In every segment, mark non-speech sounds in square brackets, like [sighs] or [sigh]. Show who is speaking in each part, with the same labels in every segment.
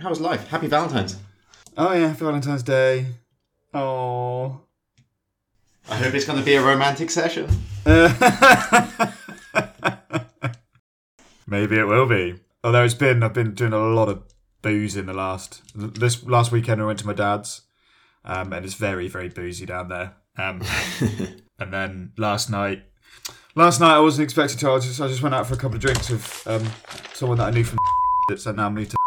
Speaker 1: How's life? Happy Valentine's.
Speaker 2: Oh yeah, happy Valentine's Day. Oh.
Speaker 1: I hope it's going to be a romantic session. [laughs]
Speaker 2: Maybe it will be. Although it's been, I've been doing a lot of booze in the last. This last weekend, I went to my dad's, um, and it's very, very boozy down there. Um, [laughs] and then last night, last night I wasn't expecting to. I just, I just went out for a couple of drinks with um, someone that I knew from [laughs] that's now moved to.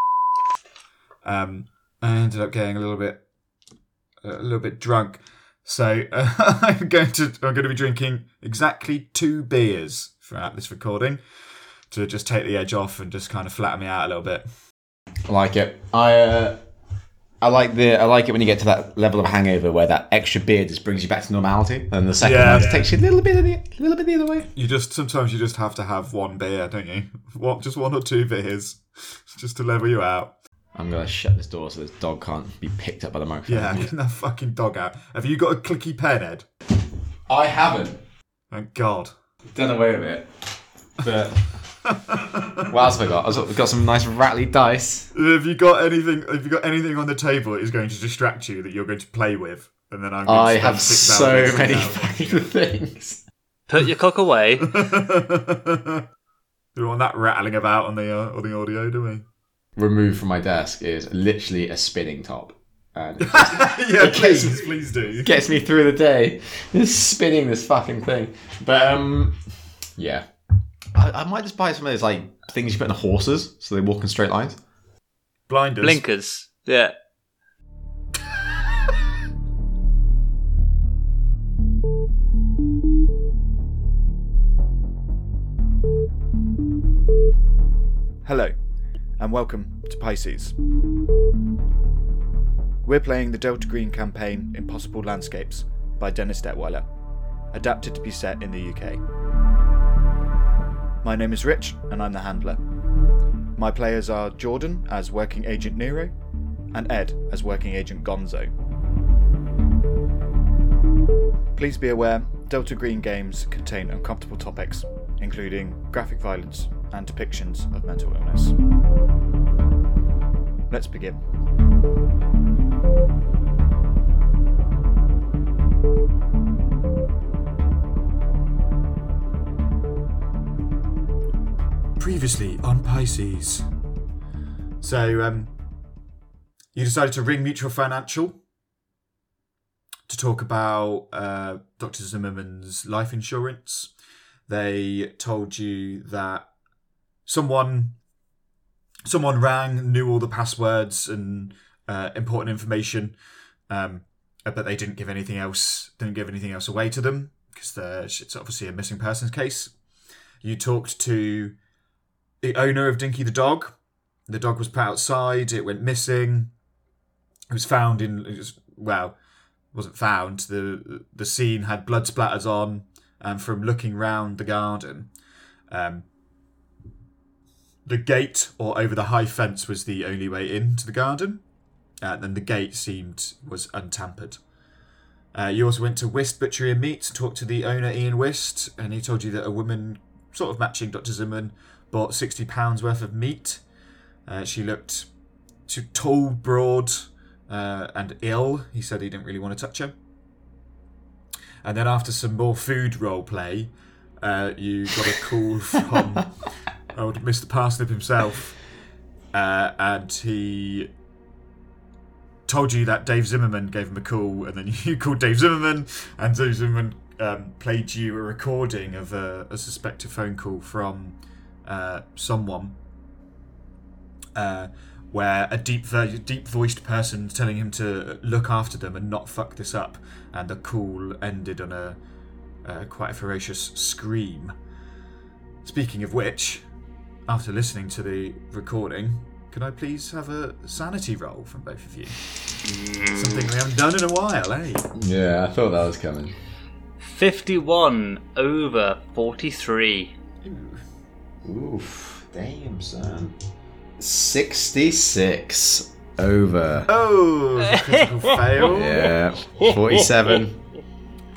Speaker 2: Um, I ended up getting a little bit, a little bit drunk. So uh, [laughs] I'm going to, I'm going to be drinking exactly two beers throughout this recording to just take the edge off and just kind of flatten me out a little bit.
Speaker 1: I like it. I uh, I like the I like it when you get to that level of hangover where that extra beer just brings you back to normality, and the second
Speaker 2: Yeah.
Speaker 1: one just takes you a little bit of the, a little bit the other way.
Speaker 2: You just sometimes you just have to have one beer, don't you? What, just one or two beers, just to level you out.
Speaker 1: I'm gonna shut this door so this dog can't be picked up by the microphone.
Speaker 2: Yeah, [laughs] get that fucking dog out. Have you got a clicky pen, Ed?
Speaker 1: I haven't
Speaker 2: Thank God.
Speaker 1: done away with it. But [laughs] what else have I got? I've got some nice rattly dice.
Speaker 2: Have you got anything? Have you got anything on the table that is going to distract you that you're going to play with? And then I'm. Going
Speaker 1: I
Speaker 2: to
Speaker 1: have
Speaker 2: six
Speaker 1: so many [laughs] fucking things.
Speaker 3: Put your cock away.
Speaker 2: we do we want that rattling about on the uh, on the audio? Do we?
Speaker 1: Removed from my desk is literally a spinning top. And [laughs] it
Speaker 2: yeah, please, please do. [laughs]
Speaker 1: gets me through the day. Just spinning this fucking thing. But um, yeah, I, I might just buy some of those like things you put in horses so they walk in straight lines.
Speaker 2: Blinders.
Speaker 3: Blinkers. Yeah.
Speaker 2: Hello, and welcome to Pisces. We're playing the Delta Green campaign Impossible Landscapes by Dennis Detwiller, adapted to be set in the UK. My name is Rich, and I'm the handler. My players are Jordan as Working Agent Nero, and Ed as Working Agent Gonzo. Please be aware, Delta Green games contain uncomfortable topics, including graphic violence and depictions of mental illness. Let's begin. Previously on Pisces. So, um, you decided to ring Mutual Financial to talk about uh, Dr. Zimmerman's life insurance. They told you that someone someone rang, knew all the passwords and uh, important information, um, uh, but they didn't give anything else. Didn't give anything else away to them because it's obviously a missing persons case. You talked to the owner of Dinky the dog. The dog was put outside. It went missing. It was found in it was, well, wasn't found. the The scene had blood splatters on, and from looking round the garden, um, the gate or over the high fence was the only way into the garden, and then the gate seemed was untampered. Uh, you also went to Wist Butchery and Meat, to talk to the owner Ian Wist, and he told you that a woman, sort of matching Dr. Zimmerman, bought sixty pounds worth of meat. Uh, she looked too tall, broad, uh, and ill. He said he didn't really want to touch her. And then after some more food role play, uh, you got a call [laughs] from old Mr. Parsnip himself, uh, and he told you that Dave Zimmerman gave him a call, and then [laughs] you called Dave Zimmerman, and Dave Zimmerman um, played you a recording of a, a suspected phone call from uh, someone. Uh, where a deep, vo- deep-voiced person telling him to look after them and not fuck this up, and the call ended on a, uh, quite a ferocious scream. Speaking of which, after listening to the recording, could I please have a sanity roll from both of you? Something we haven't done in a while, eh?
Speaker 1: Yeah, I thought that was coming.
Speaker 3: 51 over 43.
Speaker 1: Oof, damn son. Sixty-six over.
Speaker 2: Oh, it's critical [laughs] fail.
Speaker 1: Yeah, forty-seven.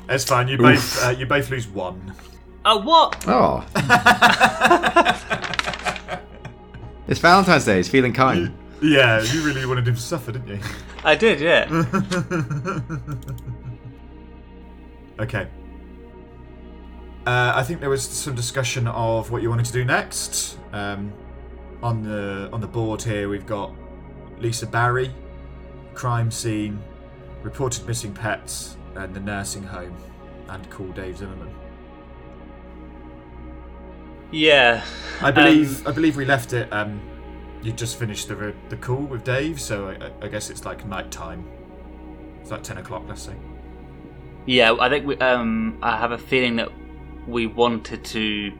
Speaker 2: It's fine. You
Speaker 1: Oof.
Speaker 2: both uh, you both lose one.
Speaker 3: Oh, what?
Speaker 1: Oh. [laughs] it's Valentine's Day. It's feeling kind.
Speaker 2: Yeah, you really wanted him to suffer, didn't you? [laughs]
Speaker 3: I did, yeah. [laughs]
Speaker 2: okay. Uh, I think there was some discussion of what you wanted to do next. Um, on the on the board here, we've got Lisa Barry, crime scene, reported missing pets, and the nursing home, and call Dave Zimmerman.
Speaker 3: Yeah.
Speaker 2: I believe I believe we left it. Um, you just finished the the call with Dave, so I, I guess it's like night time. It's like ten o'clock, let's say.
Speaker 3: Yeah, I think we, um, I have a feeling that we wanted to.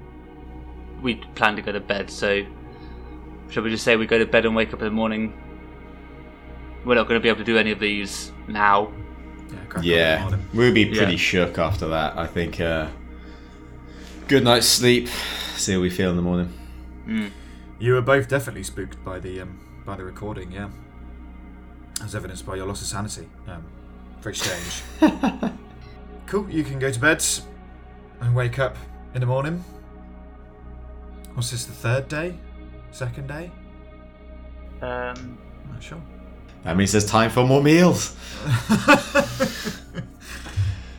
Speaker 3: We planned to go to bed, so should we just say we go to bed and wake up in the morning? We're not going to be able to do any of these now.
Speaker 2: Yeah, crack the
Speaker 1: Yeah, we'll be pretty
Speaker 3: Yeah.
Speaker 1: shook after that. I think. Uh, good night's sleep. See how we feel in the morning.
Speaker 2: You were both definitely spooked by the um, by the recording, yeah. As evidenced by your loss of sanity. Um, very strange. [laughs] cool. You can go to bed and wake up in the morning. What's this? The third day? Second day?
Speaker 3: Um,
Speaker 2: Not sure.
Speaker 1: That means there's time for more meals. [laughs]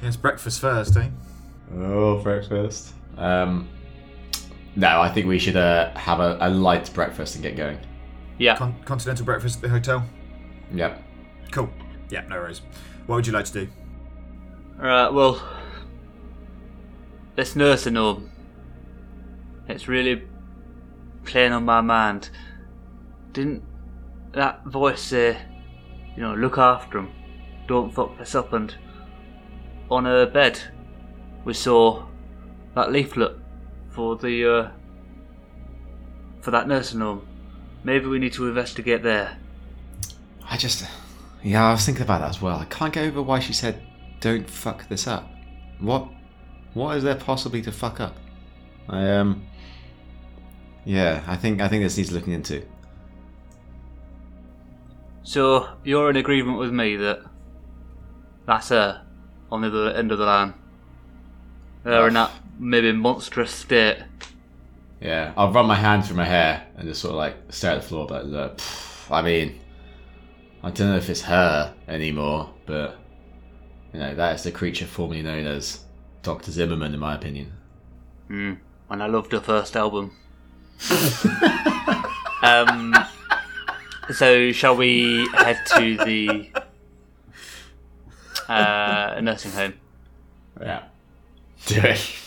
Speaker 2: Yes, breakfast first, eh?
Speaker 1: Oh, breakfast. Um, no, I think we should uh, have a, a light breakfast and get going.
Speaker 3: yeah.
Speaker 2: Con- continental breakfast at the hotel.
Speaker 1: Yep.
Speaker 2: Cool. Yeah, no worries. What would you like to do?
Speaker 3: Alright, well, this nursing home, it's really playing on my mind. Didn't that voice say, you know, look after him, don't fuck this up, and on her bed, we saw that leaflet for the, uh, for that nursing home. Maybe we need to investigate there.
Speaker 1: I just. Yeah, I was thinking about that as well. I can't get over why she said, don't fuck this up. What. What is there possibly to fuck up? I, um. Yeah, I think I think this needs looking into.
Speaker 3: So, you're in agreement with me that that's her on the other end of the line? Her in that maybe monstrous state.
Speaker 1: Yeah, I'll run my hand through my hair and just sort of like stare at the floor. But look, pff, I mean, I don't know if it's her anymore, but you know that is the creature formerly known as Doctor Zimmerman, in my opinion.
Speaker 3: Mm. And I loved her first album. [laughs] um, so, shall we head to the uh, nursing home?
Speaker 1: Yeah, do it.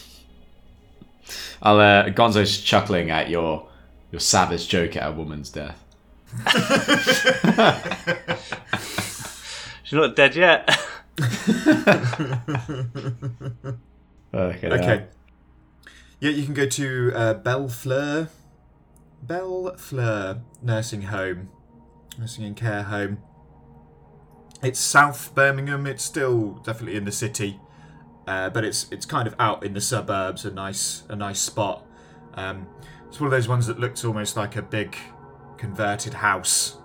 Speaker 1: I'll. Uh, Gonzo's chuckling at your your savage joke at a woman's death.
Speaker 3: She's not dead yet. [laughs]
Speaker 1: Okay.
Speaker 2: Okay. Yeah, you can go to uh, Bellefleur, Bellefleur Nursing Home, Nursing and Care Home. It's South Birmingham. It's still definitely in the city, uh, but it's it's kind of out in the suburbs. A nice a nice spot. Um, it's one of those ones that looks almost like a big converted house.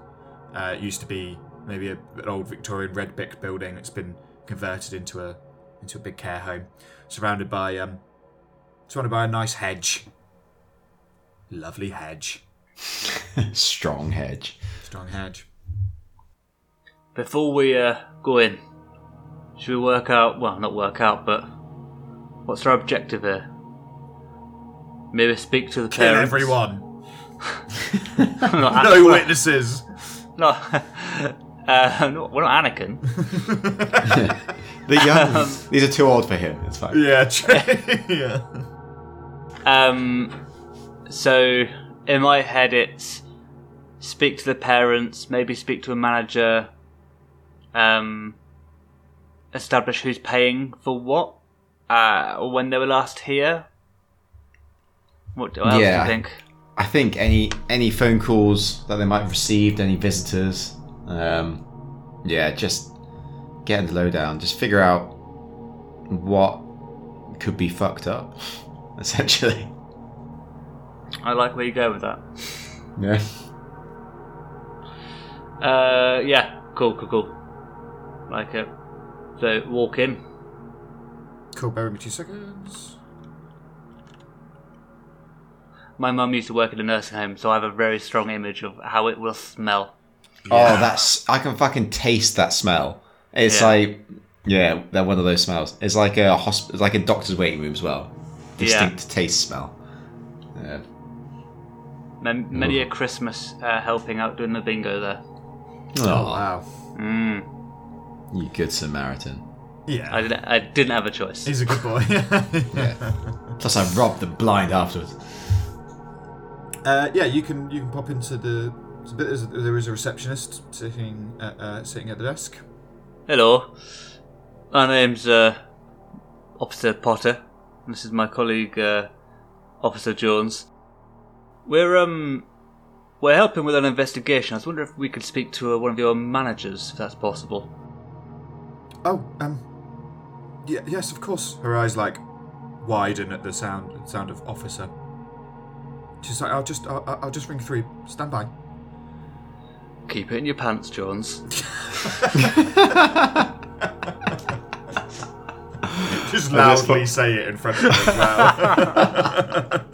Speaker 2: Uh, it used to be maybe a, an old Victorian red brick building. It's been converted into a into a big care home, surrounded by um, surrounded by a nice hedge. Lovely hedge, [laughs]
Speaker 1: Strong hedge.
Speaker 2: strong hedge.
Speaker 3: Before we uh, go in, should we work out? Well, not work out, but what's our objective here? Maybe speak to the
Speaker 2: Kill
Speaker 3: parents.
Speaker 2: everyone. [laughs]
Speaker 3: Not [laughs]
Speaker 2: No witnesses.
Speaker 3: No, uh, [laughs] no, we're not Anakin.
Speaker 1: The young. these are too old for him. It's fine.
Speaker 2: Yeah, true. yeah.
Speaker 3: Um, so in my head, it's speak to the parents, maybe speak to a manager, um, establish who's paying for what, uh, or when they were last here. What else do you think?
Speaker 1: I think any any phone calls that they might have received, any visitors, um, yeah, just getting the lowdown. Just figure out what could be fucked up, [laughs] essentially.
Speaker 3: I like where you go with that.
Speaker 1: Yeah.
Speaker 3: Uh, yeah, cool, cool, cool. Like it. So walk in.
Speaker 2: Cool. Bear with me two seconds.
Speaker 3: My mum used to work in a nursing home, so I have a very strong image of how it will smell.
Speaker 1: Oh, that's I can fucking taste that smell. It's
Speaker 3: Yeah.
Speaker 1: like yeah, they're one of those smells. It's like a hosp- it's like a doctor's waiting room as well. Distinct taste smell. Yeah.
Speaker 3: Man- many a Christmas uh, helping out doing the bingo there.
Speaker 2: Oh,
Speaker 1: Oh,
Speaker 2: wow.
Speaker 3: Mm.
Speaker 1: You good Samaritan.
Speaker 2: Yeah.
Speaker 3: I didn't. I didn't have a choice.
Speaker 2: He's a good boy. [laughs] [laughs]
Speaker 1: Yeah. Plus, I robbed the blind afterwards.
Speaker 2: Uh, yeah, you can you can pop into the. there's a bit- there's a- There is a receptionist sitting at, uh, sitting at the desk.
Speaker 3: Hello, my name's uh, Officer Potter. and This is my colleague, uh, Officer Jones. We're um, we're helping with an investigation. I was wondering if we could speak to uh, one of your managers, if that's possible.
Speaker 2: Oh, um, yeah, yes, of course. Her eyes like widen at the sound sound of officer. She's like, I'll just I'll, I'll just ring through. Stand by.
Speaker 3: Keep it in your pants, Jones. [laughs]
Speaker 2: Just loudly say it in front of her as well.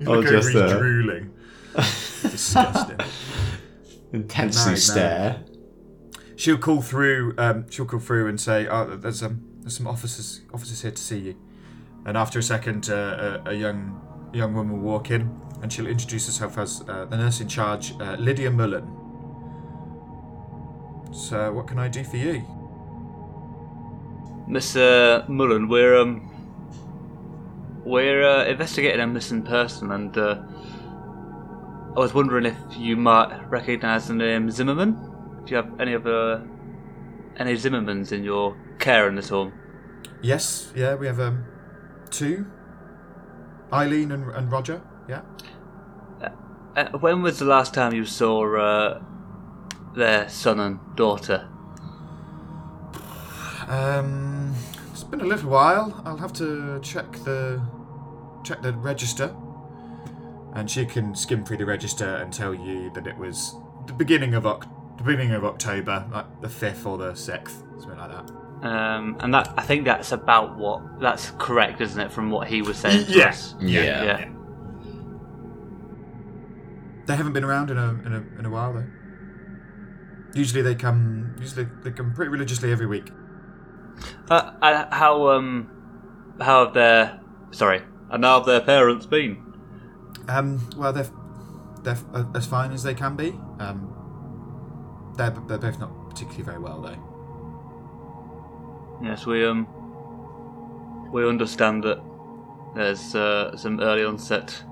Speaker 2: [laughs] you
Speaker 1: Oh, just,
Speaker 2: he's
Speaker 1: uh,
Speaker 2: drooling. [laughs] Disgusting.
Speaker 1: Intensely
Speaker 2: No, no. She'll call through. Um, she'll call through and say, "Oh, there's um, there's some officers officers here to see you." And after a second, uh, a, a young young woman will walk in, and she'll introduce herself as uh, the nurse in charge, uh, Lydia Mullen. So, what can I do for you?
Speaker 3: Miss Mullen, we're um, we're uh, investigating a missing person, and uh, I was wondering if you might recognise the name Zimmerman. Do you have any other any Zimmermans in your care in this home?
Speaker 2: Yes, yeah, we have um, two, Eileen and, and Roger. Yeah.
Speaker 3: Uh, when was the last time you saw uh, their son and daughter?
Speaker 2: Um, it's been a little while. I'll have to check the check the register, and she can skim through the register and tell you that it was the beginning of Oc- the beginning of October, like the fifth or the sixth, something like that.
Speaker 3: Um, and that I think that's about what that's correct, isn't it? From what he was saying. Yes.
Speaker 2: Yeah.
Speaker 3: us?
Speaker 1: Yeah.
Speaker 3: yeah.
Speaker 2: They haven't been around in a in a, in a while though. Usually they come. Usually they come pretty religiously every week.
Speaker 3: Uh, uh, how um, how have their sorry, and how have their parents been?
Speaker 2: Um, well, they're they're as fine as they can be. Um, they're they're both not particularly very well though.
Speaker 3: Yes, we um, we understand that there's uh, some early onset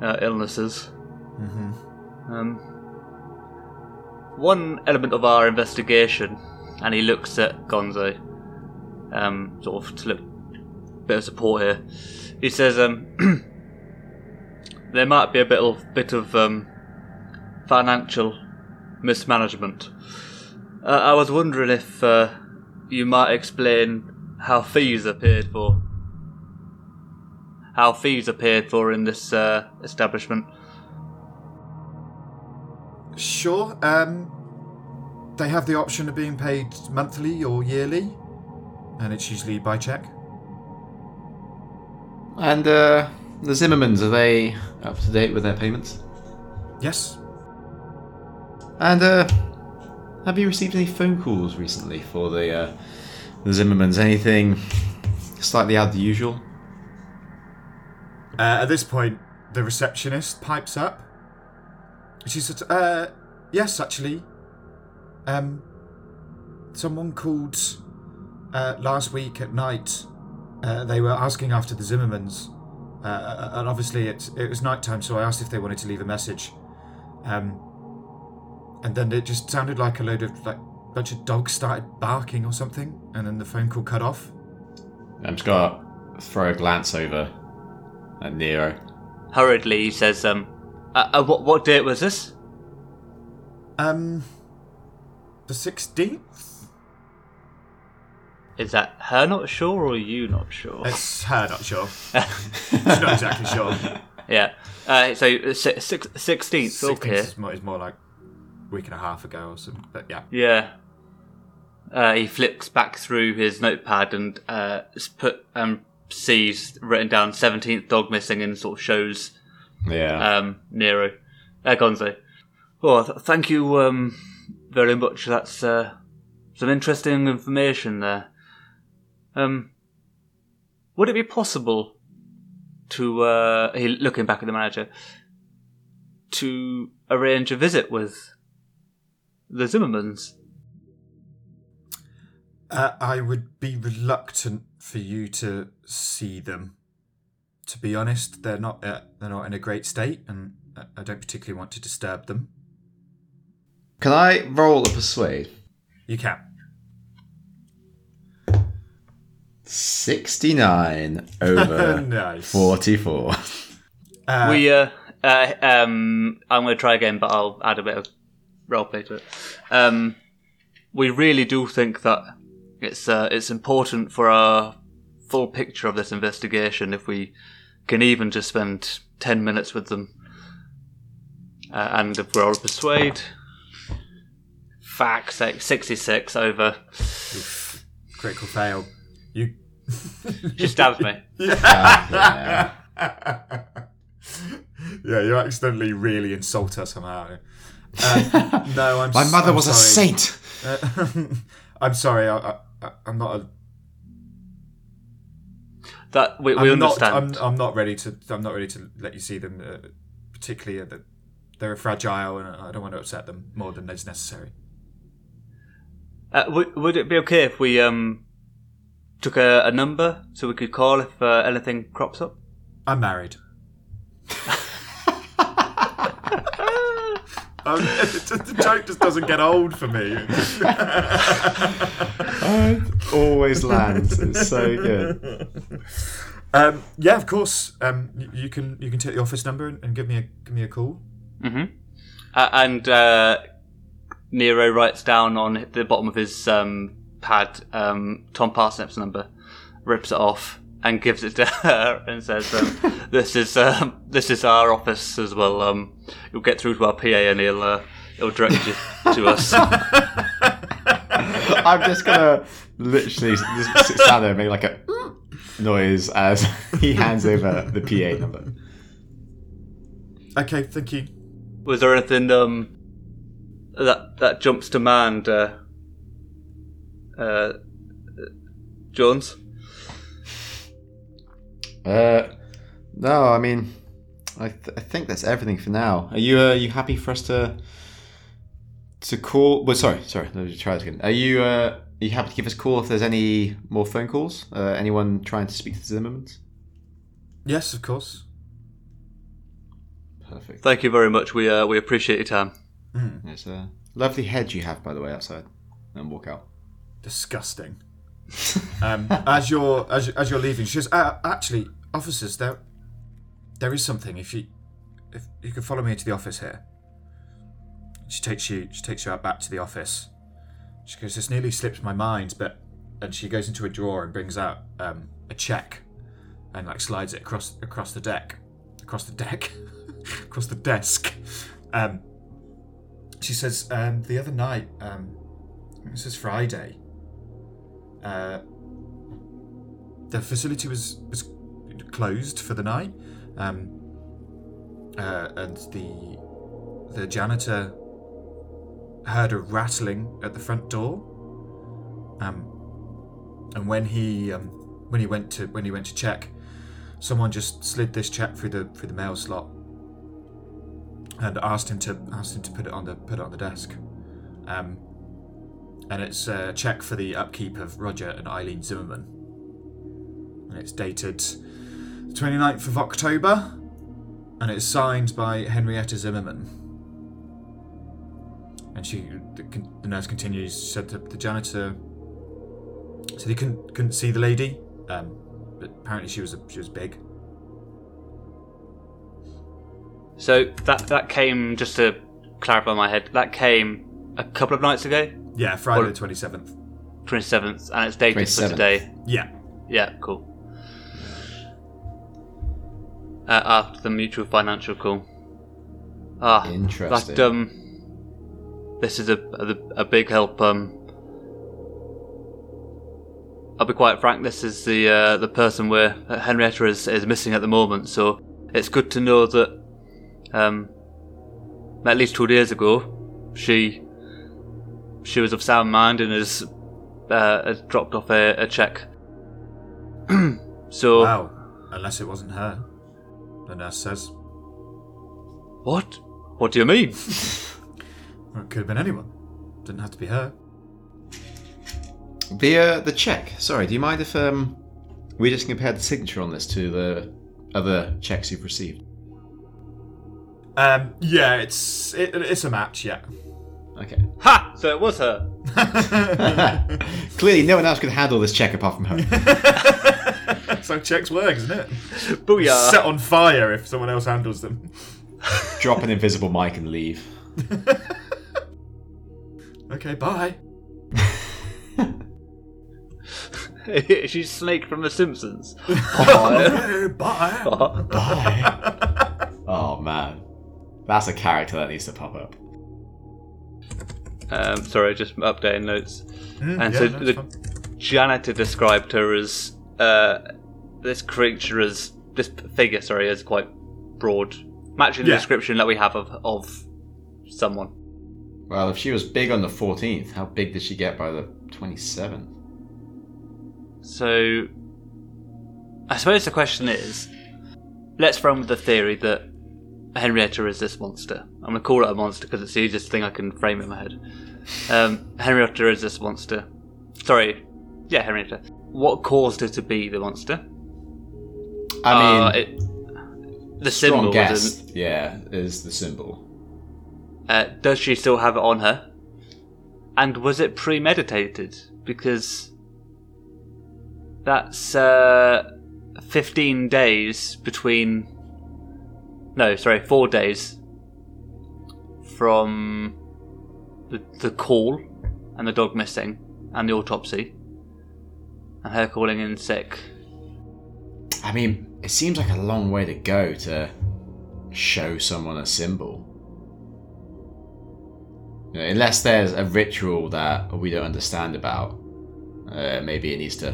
Speaker 3: uh, illnesses.
Speaker 2: Mm-hmm.
Speaker 3: Um, one element of our investigation, and he looks at Gonzo, um, sort of to look bit of support here. He says, um, [clears throat] there might be a bit of bit of um, financial mismanagement. Uh, I was wondering if uh, you might explain how fees are paid for. How fees are paid for in this uh, establishment.
Speaker 2: Sure. Um, they have the option of being paid monthly or yearly, and it's usually by check.
Speaker 1: And uh, the Zimmermans, are they up to date with their payments?
Speaker 2: Yes.
Speaker 1: And uh, have you received any phone calls recently for the uh, the Zimmermans? Anything slightly out of the usual?
Speaker 2: Uh, at this point, the receptionist pipes up. She said, uh, "Yes, actually. Um, someone called uh, last week at night. Uh, they were asking after the Zimmermans, uh, and obviously it it was nighttime, so I asked if they wanted to leave a message. Um, and then it just sounded like a load of like bunch of dogs started barking or something, and then the phone call cut off.
Speaker 1: I'm just gonna throw a glance over at Nero.
Speaker 3: Hurriedly, he says, um, uh, uh, what, what date was this?
Speaker 2: Um, the sixteenth.
Speaker 3: Is that her not sure or you not sure?
Speaker 2: It's her, not sure. [laughs] She's not exactly sure.
Speaker 3: yeah. Uh, so, uh, six, 16th,
Speaker 2: 16th
Speaker 3: okay.
Speaker 2: is more, is more like a week and a half ago or something. But yeah.
Speaker 3: Yeah. Uh, he flips back through his notepad and uh, put um, sees written down 17th dog missing and sort of shows
Speaker 1: Yeah.
Speaker 3: um, Nero. Uh, Gonzo. Well, th- thank you um, very much. That's uh, some interesting information there. Um, would it be possible to, uh, he, looking back at the manager, to arrange a visit with the Zimmermans?
Speaker 2: Uh, I would be reluctant for you to see them. To be honest, they're not uh, they're not in a great state, and I- I don't particularly want to disturb them.
Speaker 1: Can I roll a persuade?
Speaker 2: You can.
Speaker 1: 69 [laughs] over
Speaker 2: nice.
Speaker 1: 44.
Speaker 2: Uh,
Speaker 3: we, uh, uh, um, I'm going to try again, but I'll add a bit of roleplay to it. Um, we really do think that it's uh, it's important for our full picture of this investigation if we can even just spend ten minutes with them. Uh, and if we're all persuade, facts like sixty six over.
Speaker 2: critical fail. You. [laughs]
Speaker 3: She stabs [laughs] me.
Speaker 1: yeah. [laughs]
Speaker 2: yeah, you accidentally really insult her somehow. Um, no, I'm. [laughs]
Speaker 1: My mother
Speaker 2: I'm
Speaker 1: was a saint.
Speaker 2: Uh, [laughs] I'm sorry. I, I, I'm not. A,
Speaker 3: That we, we
Speaker 2: I'm not.
Speaker 3: understand.
Speaker 2: I'm, I'm not ready to. I'm not ready to let you see them. Uh, particularly uh, that they're fragile, and I don't want to upset them more than is necessary.
Speaker 3: Uh, would, would it be okay if we um took a, a number so we could call if uh, anything crops up?
Speaker 2: I'm married. [laughs] Um, [laughs] the joke just doesn't get old for me. [laughs]
Speaker 1: It always lands. It's so good.
Speaker 2: Um, yeah, of course. Um, y- you can you can take the office number and, and give me a give me a call.
Speaker 3: Mm-hmm. Uh, and uh, Nero writes down on the bottom of his um, pad um, Tom Parsnip's number, rips it off, and gives it to her and says, um, [laughs] "This is um, this is our office as well. Um, you'll get through to our PA and he'll uh, he'll direct you to us." [laughs]
Speaker 1: I'm just gonna literally just sit down there and make like a [laughs] noise as he hands over the PA number.
Speaker 2: Okay, thank you.
Speaker 3: Was there anything um, that that jumps to mind, uh, uh, Jones?
Speaker 1: Uh, no, I mean, I, th- I think that's everything for now. Are you uh, you happy for us to to call? Well, sorry, sorry. Let me try this again. Are you uh, are you happy to give us a call if there's any more phone calls? Uh, anyone trying to speak to the Zimmermans?
Speaker 2: Yes, of course.
Speaker 1: Perfect.
Speaker 3: Thank you very much. We uh, we appreciate your time.
Speaker 1: It's a lovely hedge you have, by the way, outside. And walk out.
Speaker 2: Disgusting. Um, [laughs] as you're as, as you're leaving, she says, Uh, actually, officers, there there is something. If you if you could follow me into the office here. She takes you. She takes you out back to the office. She goes. This nearly slipped my mind, but and she goes into a drawer and brings out um, a check, and like slides it across across the deck, across the deck, [laughs] across the desk. Um, she says, um, the other night, um, this is Friday. Uh, the facility was was closed for the night, um, uh, and the the janitor heard a rattling at the front door. Um, and when he um, when he went to when he went to check, someone just slid this check through the through the mail slot and asked him to asked him to put it on the put it on the desk. Um, and it's a check for the upkeep of Roger and Eileen Zimmerman. And it's dated the 29th of October, and it's signed by Henrietta Zimmerman. And she, the, the nurse continues, said that the janitor said he couldn't, couldn't see the lady, um, but apparently she was a, she was big.
Speaker 3: So that that came just to clarify my head. That came a couple of nights ago,
Speaker 2: Yeah, Friday
Speaker 3: Well-
Speaker 2: the 27th.
Speaker 3: twenty seventh, and it's dated for today.
Speaker 2: Yeah.
Speaker 3: Yeah, cool. Uh, after the mutual financial call. Ah,
Speaker 1: Interesting.
Speaker 3: That, um, this is a, a a big help. Um, I'll be quite frank. This is the uh, the person where Henrietta is, is missing at the moment. So it's good to know that um, at least two days ago, she she was of sound mind and has, uh, has dropped off a, a check. [clears throat] so
Speaker 2: Wow. Unless it wasn't her. The nurse says.
Speaker 3: what? What do you mean?
Speaker 2: Well, it could have been anyone. Didn't have to be her.
Speaker 1: The uh, the check. Sorry, do you mind if um we just compare the signature on this to the other checks you've received?
Speaker 2: Um, yeah, it's it, it's a match, yeah.
Speaker 1: Okay.
Speaker 3: Ha! So it was her. [laughs]
Speaker 1: Clearly, no one else could handle this check apart from her.
Speaker 2: so checks work, isn't it?
Speaker 3: Booyah!
Speaker 2: Set on fire if someone else handles them.
Speaker 1: Drop an invisible mic and leave. [laughs]
Speaker 2: Okay, bye. [laughs]
Speaker 3: She's Snake from The Simpsons. Oh.
Speaker 2: Okay, bye.
Speaker 1: Bye. oh man, that's a character that needs to pop up.
Speaker 3: Um, sorry, just updating notes.
Speaker 2: Mm,
Speaker 3: And
Speaker 2: yeah,
Speaker 3: so
Speaker 2: no,
Speaker 3: the
Speaker 2: fine.
Speaker 3: janitor described her as uh, this creature as this figure. Sorry, as quite broad, matching the
Speaker 2: Yeah.
Speaker 3: description that we have of of someone.
Speaker 1: Well, if she was big on the 14th, how big did she get by the 27th?
Speaker 3: So, I suppose the question is, let's run with the theory that Henrietta is this monster. I'm gonna call it a monster because it's the easiest thing I can frame in my head. Um, Henrietta is this monster. Sorry, yeah, Henrietta. What caused her to be the monster?
Speaker 1: I mean,
Speaker 3: Uh, it, the symbol
Speaker 1: guess.
Speaker 3: was
Speaker 1: Yeah, is the symbol.
Speaker 3: Uh, does she still have it on her? And was it premeditated? Because that's uh, 15 days between. No, sorry, four days from the, the call and the dog missing and the autopsy and her calling in sick.
Speaker 1: I mean, it seems like a long way to go to show someone a symbol. Unless there's a ritual that we don't understand about, uh, maybe it needs to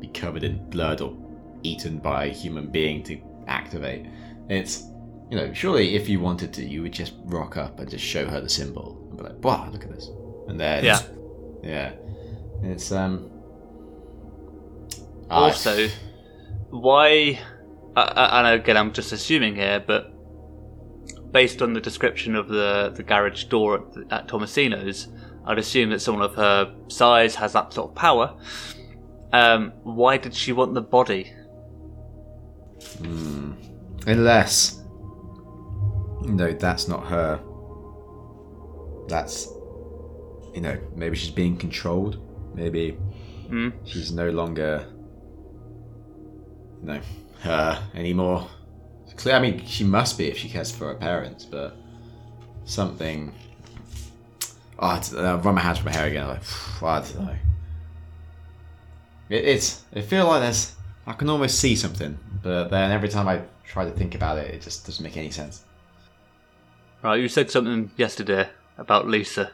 Speaker 1: be covered in blood or eaten by a human being to activate. It's, you know, surely if you wanted to, you would just rock up and just show her the symbol and be like, "Wow, look at this," and then
Speaker 3: Yeah.
Speaker 1: yeah, it's um. I-
Speaker 3: Also, why? I, I, and again, I'm just assuming here, but based on the description of the the garage door at, at Tomasino's, I'd assume that someone of her size has that sort of power. Um, why did she want the body?
Speaker 1: Unless, no, that's not her. That's, you know, maybe she's being controlled. Maybe
Speaker 3: Hmm?
Speaker 1: she's no longer, you know, her anymore. Clear. I mean, she must be if she cares for her parents, but something. Oh, I don't know, I run my hands through my hair again. Like, [sighs] I don't know. It, it's. It feels like there's. I can almost see something, but then every time I try to think about it, it just doesn't make any sense.
Speaker 3: Right, you said something yesterday about Lisa.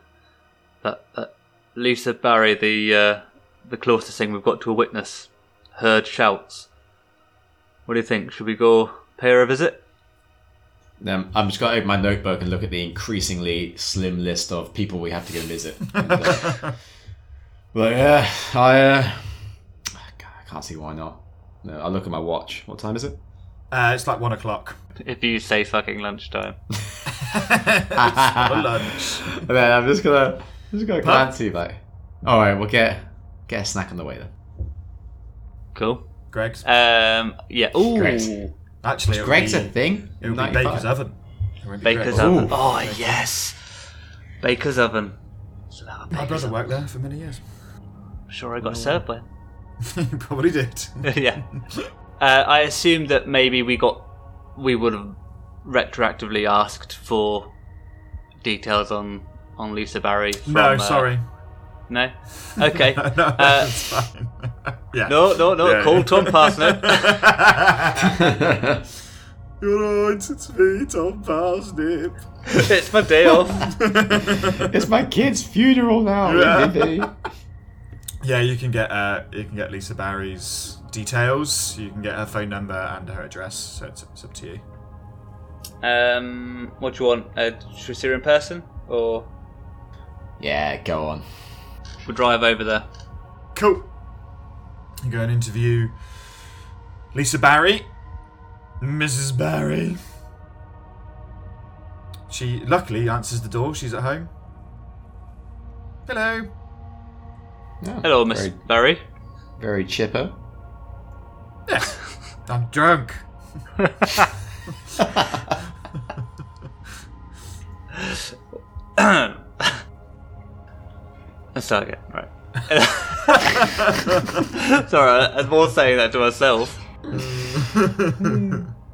Speaker 3: That, that Lisa Barry, the uh, the closest thing we've got to a witness, heard shouts. What do you think? Should we go pay her a visit?
Speaker 1: Um, I'm just going to open my notebook and look at the increasingly slim list of people we have to go visit. [laughs] And, uh, like, yeah, I, uh, I can't see why not. No, I look at my watch. What time is it?
Speaker 2: Uh, it's like one o'clock.
Speaker 3: If you say fucking lunchtime. [laughs] [laughs]
Speaker 2: For lunch.
Speaker 1: And then I'm just gonna, just gonna glance you like, all right, we'll get get a snack on the way then.
Speaker 3: Cool.
Speaker 2: Greggs.
Speaker 3: Um, yeah. Ooh,
Speaker 1: Greggs.
Speaker 2: Actually, it'll
Speaker 1: Greggs
Speaker 2: be,
Speaker 1: a thing.
Speaker 2: It'll be Baker's oven. Be
Speaker 3: Baker's
Speaker 2: Greggs.
Speaker 3: oven.
Speaker 1: Ooh.
Speaker 3: Oh yes, Baker's oven. Still have a
Speaker 2: My brother
Speaker 3: oven.
Speaker 2: worked there for many years.
Speaker 3: Sure, I got served by. [laughs]
Speaker 2: he probably did.
Speaker 3: yeah. Uh, I assume that maybe we got, we would have retroactively asked for details on on Lisa Barry. From,
Speaker 2: no,
Speaker 3: uh,
Speaker 2: sorry.
Speaker 3: No. Okay. [laughs]
Speaker 2: no,
Speaker 3: Uh,
Speaker 2: it's fine. [laughs] yeah.
Speaker 3: no, no, no.
Speaker 2: Yeah.
Speaker 3: Call Tom Parsnip. [laughs]
Speaker 2: You're right, it's me, Tom Parsnip.
Speaker 3: it's my day off.
Speaker 1: it's my kid's funeral now.
Speaker 2: Yeah. Yeah, you can get uh, you can get Lisa Barry's details. You can get her phone number and her address. So it's, it's up to you.
Speaker 3: Um, what do you want? Uh, should we see her in person, or
Speaker 1: Yeah, go on.
Speaker 3: we'll drive over there?
Speaker 2: Cool. You go and interview Lisa Barry, Mrs. Barry. She luckily answers the door. She's at home. Hello.
Speaker 1: Yeah,
Speaker 3: Hello, Miss
Speaker 1: Very,
Speaker 3: Barry.
Speaker 1: very chipper.
Speaker 2: Yes. I'm drunk. [coughs]
Speaker 3: Let's start again. Right. [laughs] Sorry, I I was more saying that to myself.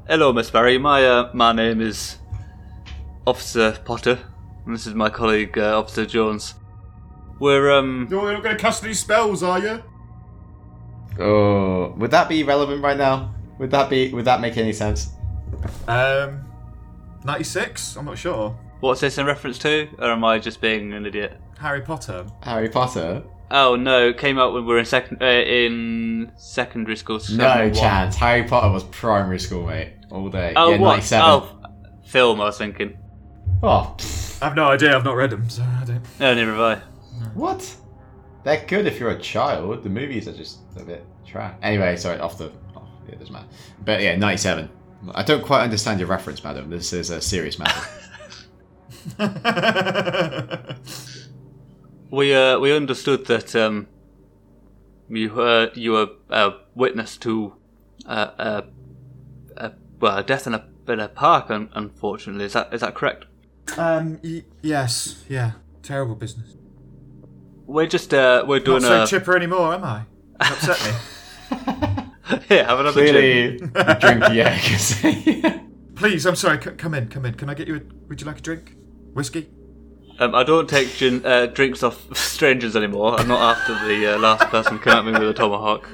Speaker 3: Hello, Miss Barry. My uh, my name is Officer Potter, and this is my colleague uh, Officer Jones. We're um
Speaker 2: You're not going to cast any spells, are you?
Speaker 1: Oh, would that be relevant right now? Would that be? Would that make any sense?
Speaker 2: Um, 96? I'm not sure.
Speaker 3: what's this in reference to, or am I just being an idiot?
Speaker 2: Harry Potter.
Speaker 1: Harry Potter?
Speaker 3: Oh no, it came out when we were in second uh, in secondary school.
Speaker 1: No chance. Harry Potter was primary school, mate. All day.
Speaker 3: Oh
Speaker 1: yeah,
Speaker 3: what?
Speaker 1: 97.
Speaker 3: Oh, film. I was thinking.
Speaker 1: Oh, pfft.
Speaker 2: I've no idea. I've not read them, so I don't.
Speaker 3: No, neither have I.
Speaker 1: what? They're good if you're a child. The movies are just a bit trash. Anyway, sorry, off the. Off, it doesn't matter. But yeah, 97. I don't quite understand your reference, madam. This is a serious matter. [laughs] [laughs]
Speaker 3: We uh, we understood that um, you uh, you were a witness to uh, a, a well a death in a in a park. Un- unfortunately, is that is that correct?
Speaker 2: um, y- yes, yeah. Terrible business.
Speaker 3: We're just uh, we're doing Not
Speaker 2: so
Speaker 3: a
Speaker 2: chipper anymore, am I? You upset me. [laughs]
Speaker 3: yeah. Have another.
Speaker 1: Clearly, you drink yeah. [laughs]
Speaker 2: Please, I'm sorry. C- come in, come in. Can I get you a? Would you like a drink? Whiskey?
Speaker 3: Um, I don't take gin, uh, drinks off [laughs] strangers anymore. I'm not after the uh, last person who came at me with a tomahawk.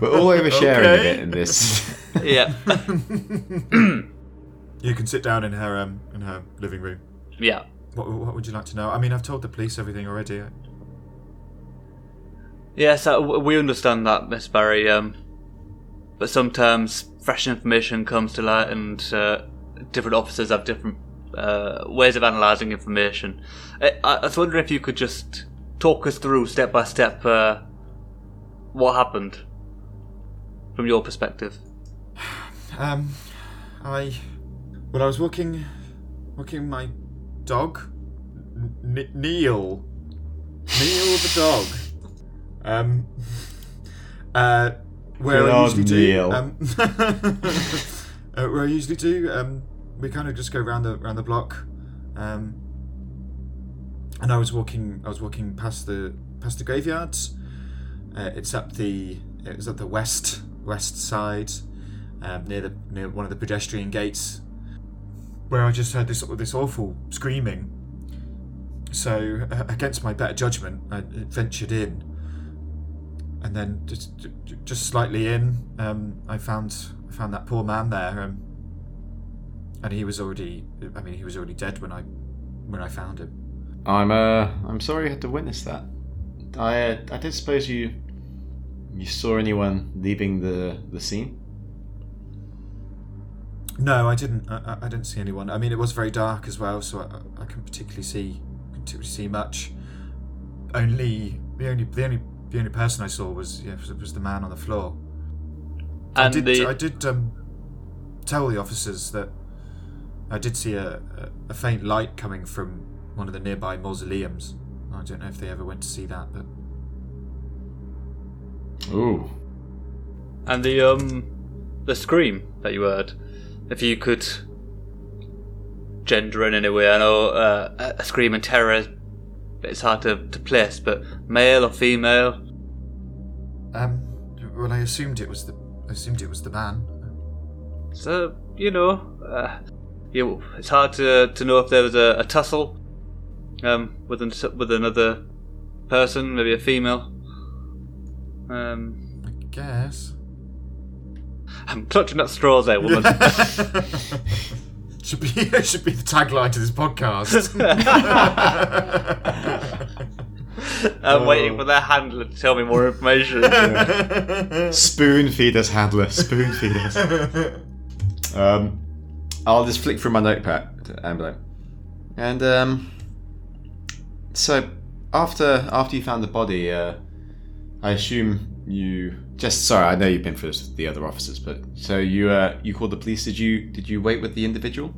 Speaker 1: We're all oversharing a
Speaker 2: Okay.
Speaker 1: bit in this.
Speaker 3: Yeah, [clears throat]
Speaker 2: You can sit down in her um in her living room.
Speaker 3: yeah.
Speaker 2: What, what would you like to know? I mean, I've told the police everything already.
Speaker 3: Yes, uh, we understand that, Miss Barry. Um, but sometimes fresh information comes to light, and uh, different officers have different uh, ways of analysing information. I, I was wondering if you could just talk us through step by step uh, what happened from your perspective. [sighs]
Speaker 2: Um, I well, I was walking, walking my dog, N- Neil, Neil the dog. Um, uh, where
Speaker 1: Good
Speaker 2: I usually do.
Speaker 1: Neil.
Speaker 2: Um, [laughs] uh, where I usually do. Um, we kind of just go around the around the block. Um, and I was walking. I was walking past the past the graveyards. Uh, it's up the. It was at the west west side, um, near the near one of the pedestrian gates, where I just heard this this awful screaming. So, uh, against my better judgment, I ventured in, and then just just slightly in, um, I found I found that poor man there, um, and he was already. I mean, he was already dead when I when I found him.
Speaker 1: I'm uh, I'm sorry you had to witness that. I uh, I did suppose you you saw anyone leaving the the scene.
Speaker 2: No, I didn't. I, I- I didn't see anyone. I mean, it was very dark as well, so I, I couldn't particularly see particularly see much. Only the only the only the only person I saw was yeah was, was the man on the floor. I
Speaker 3: And
Speaker 2: did
Speaker 3: the
Speaker 2: I did um, tell the officers that I did see a, a, a faint light coming from one of the nearby mausoleums. I don't know if they ever went to see that, but
Speaker 1: Ooh.
Speaker 3: and the um the scream that you heard. If you could gender in any way, I know uh, a a scream in terror. It's hard to, to place, but male or female.
Speaker 2: um, well, I assumed it was the I assumed it was the man.
Speaker 3: So you know, uh, you, it's hard to to know if there was a, a tussle um, with an, with another person, maybe a female. Um,
Speaker 2: I guess.
Speaker 3: I'm clutching at straws there, woman. [laughs] [laughs]
Speaker 2: should be should be the tagline to this podcast. [laughs]
Speaker 3: I'm waiting for their handler to tell me more information.
Speaker 1: Spoon feed us, handler. Spoon feed us. Um, I'll just flick through my notepad to envelope, and um, so after after you found the body, uh, I assume you just sorry. I know you've been through this with the other officers, but so you uh, you called the police. Did you did you wait with the individual?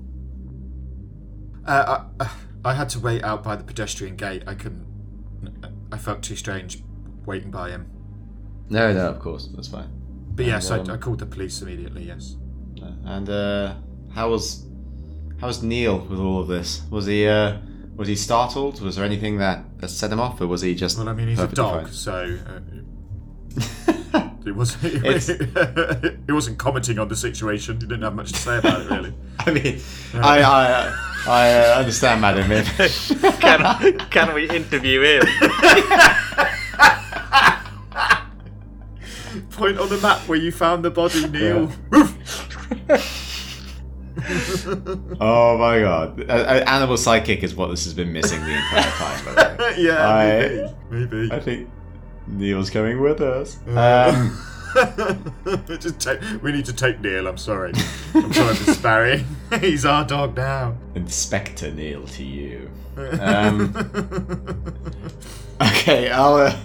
Speaker 2: Uh, I, I had to wait out by the pedestrian gate. I couldn't. I felt too strange waiting by him.
Speaker 1: No, no, of course, that's fine.
Speaker 2: But yes,
Speaker 1: And,
Speaker 2: I, I
Speaker 1: um,
Speaker 2: called the police immediately. Yes.
Speaker 1: And uh, how was how was Neil with all of this? Was he uh, was he startled? Was there anything that, that set him off, or was he just?
Speaker 2: Well, I mean, he's a dog,
Speaker 1: fine?
Speaker 2: so uh, it wasn't.
Speaker 1: It's- [laughs]
Speaker 2: he wasn't commenting on the situation. He didn't have much to say about it, really. [laughs]
Speaker 1: I mean, I I I uh, understand, madam. If, [laughs]
Speaker 3: Can, can we interview him?
Speaker 2: Point on the map where you found the body, Neil.
Speaker 1: oh my god, a, a- animal sidekick is what this has been missing the entire time. By the way.
Speaker 2: yeah,
Speaker 1: I-
Speaker 2: maybe. maybe.
Speaker 1: I think Neil's coming with us.
Speaker 2: Uh.
Speaker 1: Um, [laughs]
Speaker 2: Just take, we need to take Neil. I'm sorry. I'm sorry, Mr. Barry. He's our dog now.
Speaker 1: Inspector Neil to you. [laughs] Um, Okay, I'll uh,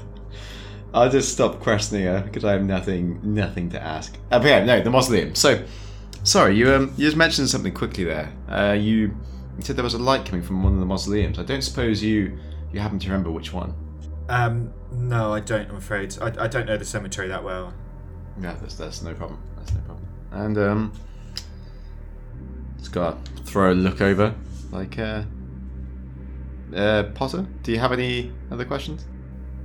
Speaker 1: I'll just stop questioning her because I have nothing nothing to ask. Okay, no, the mausoleum. So, sorry, you um you just mentioned something quickly there. Uh, you, you said there was a light coming from one of the mausoleums. I don't suppose you you happen to remember which one.
Speaker 2: Um, no, I don't. I'm afraid. I, I don't know the cemetery that well.
Speaker 1: Yeah, that's that's no problem. That's no problem. And um, just gotta throw a look over. Like, uh, uh, Potter, do you have any other questions?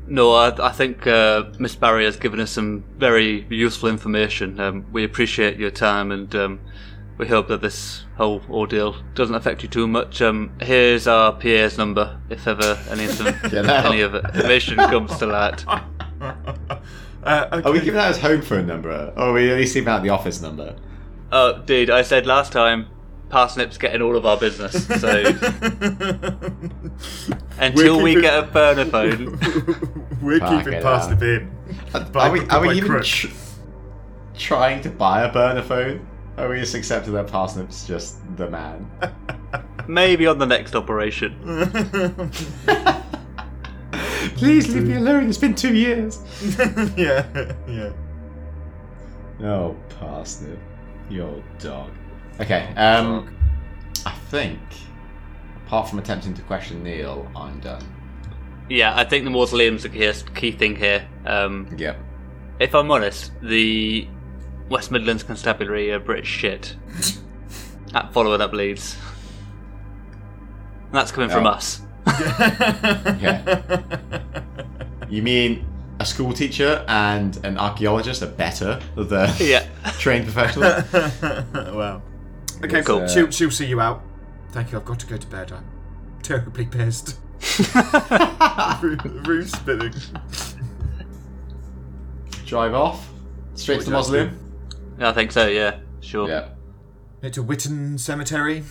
Speaker 3: No, I, I think uh, Miss Barry has given us some very useful information. Um, we appreciate your time and um, we hope that this whole ordeal doesn't affect you too much. Um, here's our PA's number if ever any, of the- [laughs] any of information comes to light. [laughs]
Speaker 2: Uh, okay.
Speaker 1: Are we giving out his home phone number? Or are we at least giving out the office number?
Speaker 3: Oh, dude, I said last time, Parsnip's getting all of our business. So [laughs] until
Speaker 2: We're
Speaker 3: we get a burner phone,
Speaker 2: We're
Speaker 1: Fuck
Speaker 2: keeping
Speaker 1: it
Speaker 2: past
Speaker 1: out.
Speaker 2: the bin.
Speaker 1: Are, are we, are we even tr- trying to buy a burner phone? Or we just accepted that Parsnip's just the man? [laughs]
Speaker 3: maybe on the next operation. [laughs]
Speaker 1: Please leave me alone, it's been two years. [laughs]
Speaker 2: yeah, yeah.
Speaker 1: Oh, Parsnip. You old dog. Okay, um, I think, apart from attempting to question Neil, I'm done.
Speaker 3: Yeah, I think the mausoleum's the key, key thing here. Um,
Speaker 1: Yep.
Speaker 3: if I'm honest, the West Midlands Constabulary are British shit [laughs] at following up leads. And that's coming from
Speaker 1: Oh.
Speaker 3: us. [laughs]
Speaker 1: Yeah. You mean a school teacher and an archaeologist are better than [laughs]
Speaker 3: Yeah.
Speaker 1: trained professionals?
Speaker 2: wow. Okay,
Speaker 1: It's,
Speaker 2: cool.
Speaker 1: uh,
Speaker 2: she'll, she'll see you out. Thank you. I've got to go to bed. I'm terribly pissed. Room, room spinning.
Speaker 1: Drive off? Straight to the
Speaker 2: What do you
Speaker 1: mausoleum?
Speaker 3: I think so, yeah. Sure.
Speaker 1: Yeah.
Speaker 2: Head to Witton Cemetery.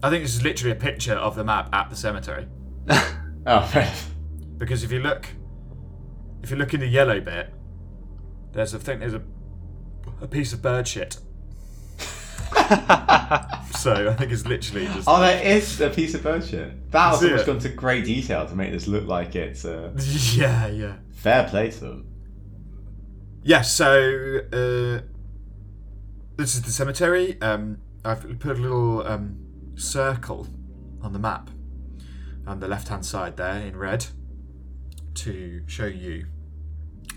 Speaker 2: I think this is literally a picture of the map at the cemetery. [laughs]
Speaker 1: Oh, fair.
Speaker 2: Because if you look, if you look in the yellow bit, there's I think there's a a piece of bird shit. [laughs] so I think it's literally just.
Speaker 1: Oh, there is a piece of bird shit. That
Speaker 2: See
Speaker 1: almost gone to great detail to make this look like it's uh, [laughs]
Speaker 2: yeah, yeah.
Speaker 1: fair play to them.
Speaker 2: Yeah, so uh, this is the cemetery. Um, I've put a little um, circle on the map on the left hand side there in red to show you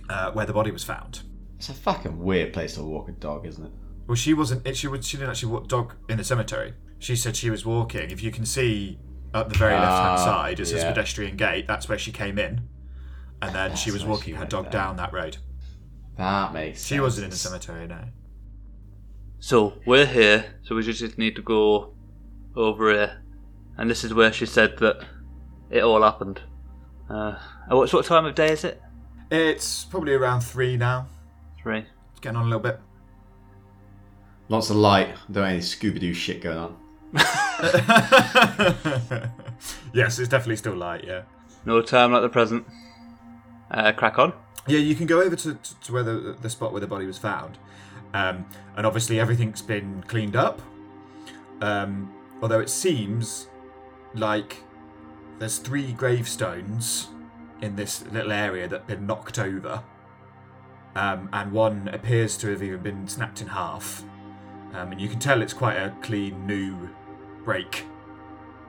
Speaker 2: uh, where the body was found.
Speaker 1: It's a fucking weird place to walk a dog, isn't it?
Speaker 2: Well, she wasn't. She, was, she didn't actually walk dog in the cemetery. She said she was walking. If you can see at the very left hand
Speaker 1: Ah,
Speaker 2: side, it says
Speaker 1: yeah.
Speaker 2: pedestrian gate. That's where she came in, and then she
Speaker 1: That's
Speaker 2: was
Speaker 1: why
Speaker 2: walking
Speaker 1: she
Speaker 2: her
Speaker 1: went
Speaker 2: dog
Speaker 1: there.
Speaker 2: down that road.
Speaker 1: That makes
Speaker 2: She
Speaker 1: sense.
Speaker 2: wasn't in the cemetery, no.
Speaker 3: So we're here, so we just need to go over here, and this is where she said that it all happened. Uh, and what sort of time of day is it?
Speaker 2: It's probably around three now.
Speaker 3: Three.
Speaker 2: It's getting on a little bit.
Speaker 1: Lots of light. Don't any Scooby Doo shit going on. [laughs]
Speaker 2: yes, it's definitely still light. Yeah.
Speaker 3: No time like the present. Uh, crack on.
Speaker 2: Yeah, you can go over to, to, to where the, the spot where the body was found, um, and obviously everything's been cleaned up. Um, although it seems like there's three gravestones in this little area that have been knocked over, um, and one appears to have even been snapped in half. Um, and you can tell it's quite a clean new break.